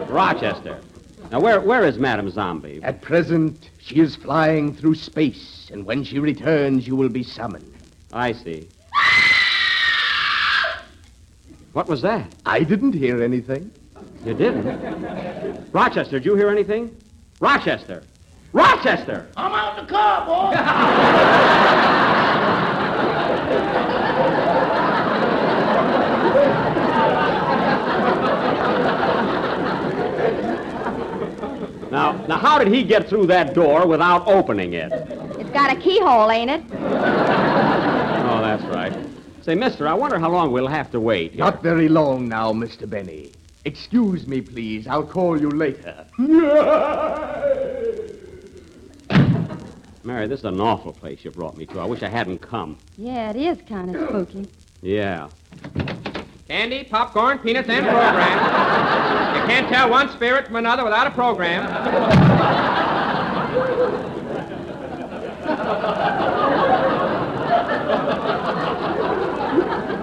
Rochester. Now, where, where is Madame Zombie?
At present, she is flying through space, and when she returns, you will be summoned.
I see. What was that?
I didn't hear anything.
You didn't? Rochester, did you hear anything? Rochester! Rochester!
I'm out in the car, boy.
Now, now, how did he get through that door without opening it?
It's got a keyhole, ain't it?
Oh, that's right. Say, mister, I wonder how long we'll have to wait. here.
Not very long now, Mr. Benny. Excuse me, please. I'll call you later.
Mary, this is an awful place you brought me to. I wish I hadn't come.
Yeah, it is kind of spooky.
Yeah.
Candy, popcorn, peanuts, and program. you can't tell one spirit from another without a program.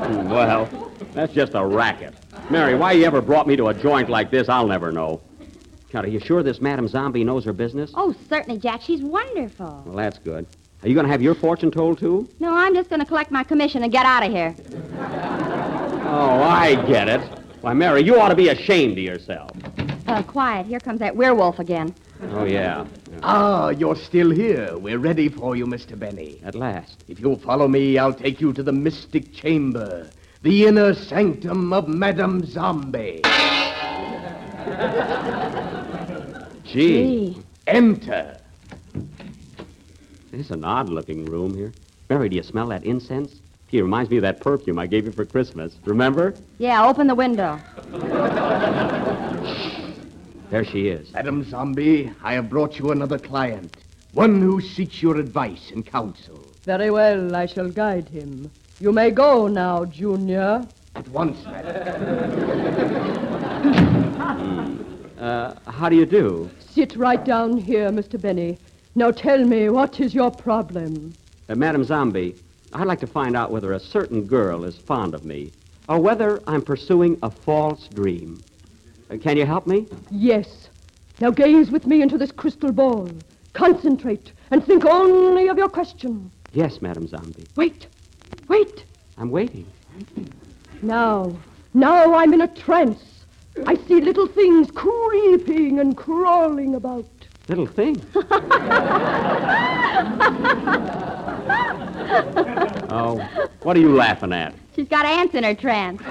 Hmm, well, that's just a racket. Mary, why you ever brought me to a joint like this, I'll never know. God, are you sure this Madame Zombie knows her business?
Oh, certainly, Jack. She's wonderful.
Well, that's good. Are you going to have your fortune told, too?
No, I'm just going to collect my commission and get out of here.
Oh, I get it. Why, Mary, you ought to be ashamed of yourself.
Uh, quiet. Here comes that werewolf again.
Oh, yeah.
Ah, you're still here. We're ready for you, Mr. Benny.
At last.
If you'll follow me, I'll take you to the mystic chamber, the inner sanctum of Madame Zombie.
Gee.
Enter.
This is an odd-looking room here. Mary, do you smell that incense? Gee, it reminds me of that perfume I gave you for Christmas. Remember?
Yeah, open the window.
There she is.
Madame Zombie, I have brought you another client. One who seeks your advice and counsel.
Very well, I shall guide him. You may go now, Junior.
At once, madam. Hmm.
Uh, how do you do?
Sit right down here, Mr. Benny. Now tell me, what is your problem?
Uh, Madam Zombie, I'd like to find out whether a certain girl is fond of me or whether I'm pursuing a false dream. Uh, can you help me?
Yes. Now gaze with me into this crystal ball. Concentrate and think only of your question.
Yes, Madam Zombie.
Wait. Wait.
I'm waiting.
Now. Now I'm in a trance. I see little things creeping and crawling about.
Little things? oh, what are you laughing at?
She's got ants in her trance.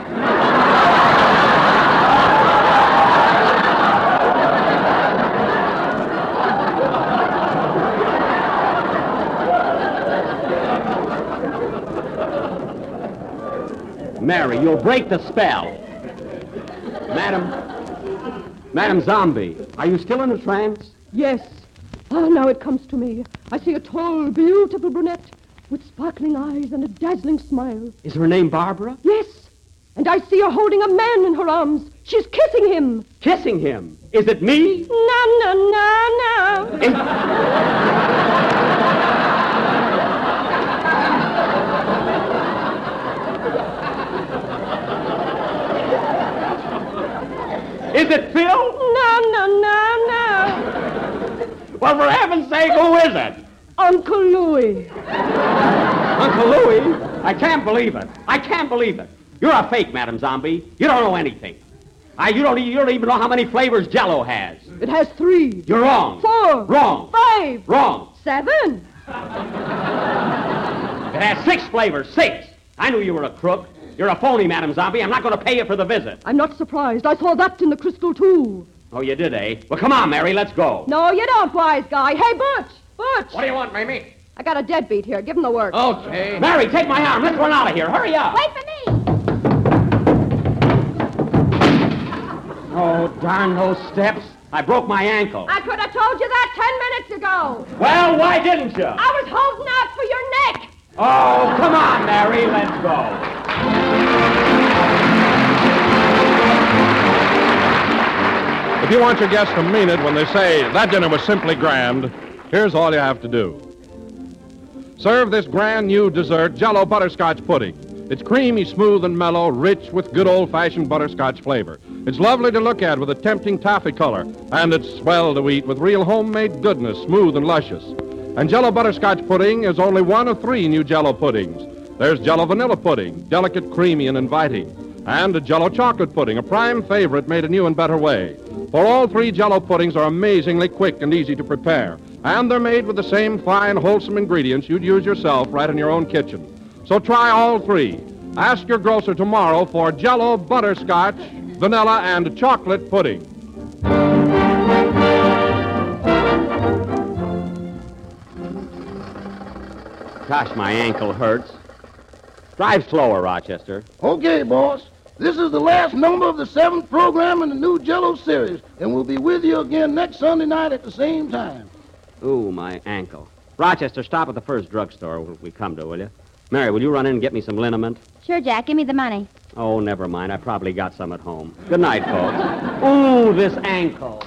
Mary, you'll break the spell. Madam, Madam Zombie, are you still in a trance?
Yes. Ah, now it comes to me. I see a tall, beautiful brunette with sparkling eyes and a dazzling smile.
Is her name Barbara?
Yes, And I see her holding a man in her arms. She's kissing him.
Kissing him. Is it me?
No, no, no, no.
Is it Phil?
No, no, no, no.
Well, for heaven's sake, who is it?
Uncle Louis.
Uncle Louis? I can't believe it. I can't believe it. You're a fake, Madam Zombie. You don't know anything. I, you, don't, you don't even know how many flavors Jello has.
It has three.
You're wrong.
Four.
Wrong.
Five.
Wrong.
Seven.
It has six flavors. Six. I knew you were a crook. You're a phony, Madam Zombie. I'm not going to pay you for the visit.
I'm not surprised. I saw that in the crystal, too.
Oh, you did, eh? Well, come on, Mary. Let's go.
No, you don't, wise guy. Hey, Butch. Butch.
What do you want, Mamie?
I got a deadbeat here. Give him the work.
Okay.
Mary, take my arm. Let's run out of here. Hurry up.
Wait for me.
Oh, darn those steps. I broke my ankle.
I could have told you that ten minutes ago.
Well, why didn't you?
I was holding out for your neck.
Oh, come on, Mary. Let's go.
If you want your guests to mean it when they say that dinner was simply grand, here's all you have to do. Serve this grand new dessert, Jello butterscotch pudding. It's creamy, smooth, and mellow, rich with good old-fashioned butterscotch flavor. It's lovely to look at with a tempting taffy color, and it's swell to eat with real homemade goodness, smooth and luscious. And Jello butterscotch pudding is only one of three new Jello puddings. There's Jello vanilla pudding, delicate, creamy, and inviting, and a Jello chocolate pudding, a prime favorite made a new and better way. For all three Jello puddings are amazingly quick and easy to prepare, and they're made with the same fine, wholesome ingredients you'd use yourself right in your own kitchen. So try all three. Ask your grocer tomorrow for Jello butterscotch, vanilla, and chocolate pudding.
Gosh, my ankle hurts. Drive slower, Rochester.
Okay, boss. This is the last number of the seventh program in the new Jello series, and we'll be with you again next Sunday night at the same time.
Ooh, my ankle. Rochester, stop at the first drugstore we come to, will you? Mary, will you run in and get me some liniment?
Sure, Jack. Give me the money.
Oh, never mind. I probably got some at home. Good night, folks. Ooh, this ankle.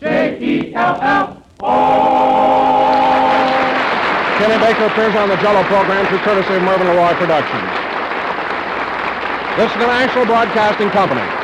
J-E-L-L. Kenny Baker appears on the Jello program through courtesy of Mervyn LeRoy Productions. This is the National Broadcasting Company.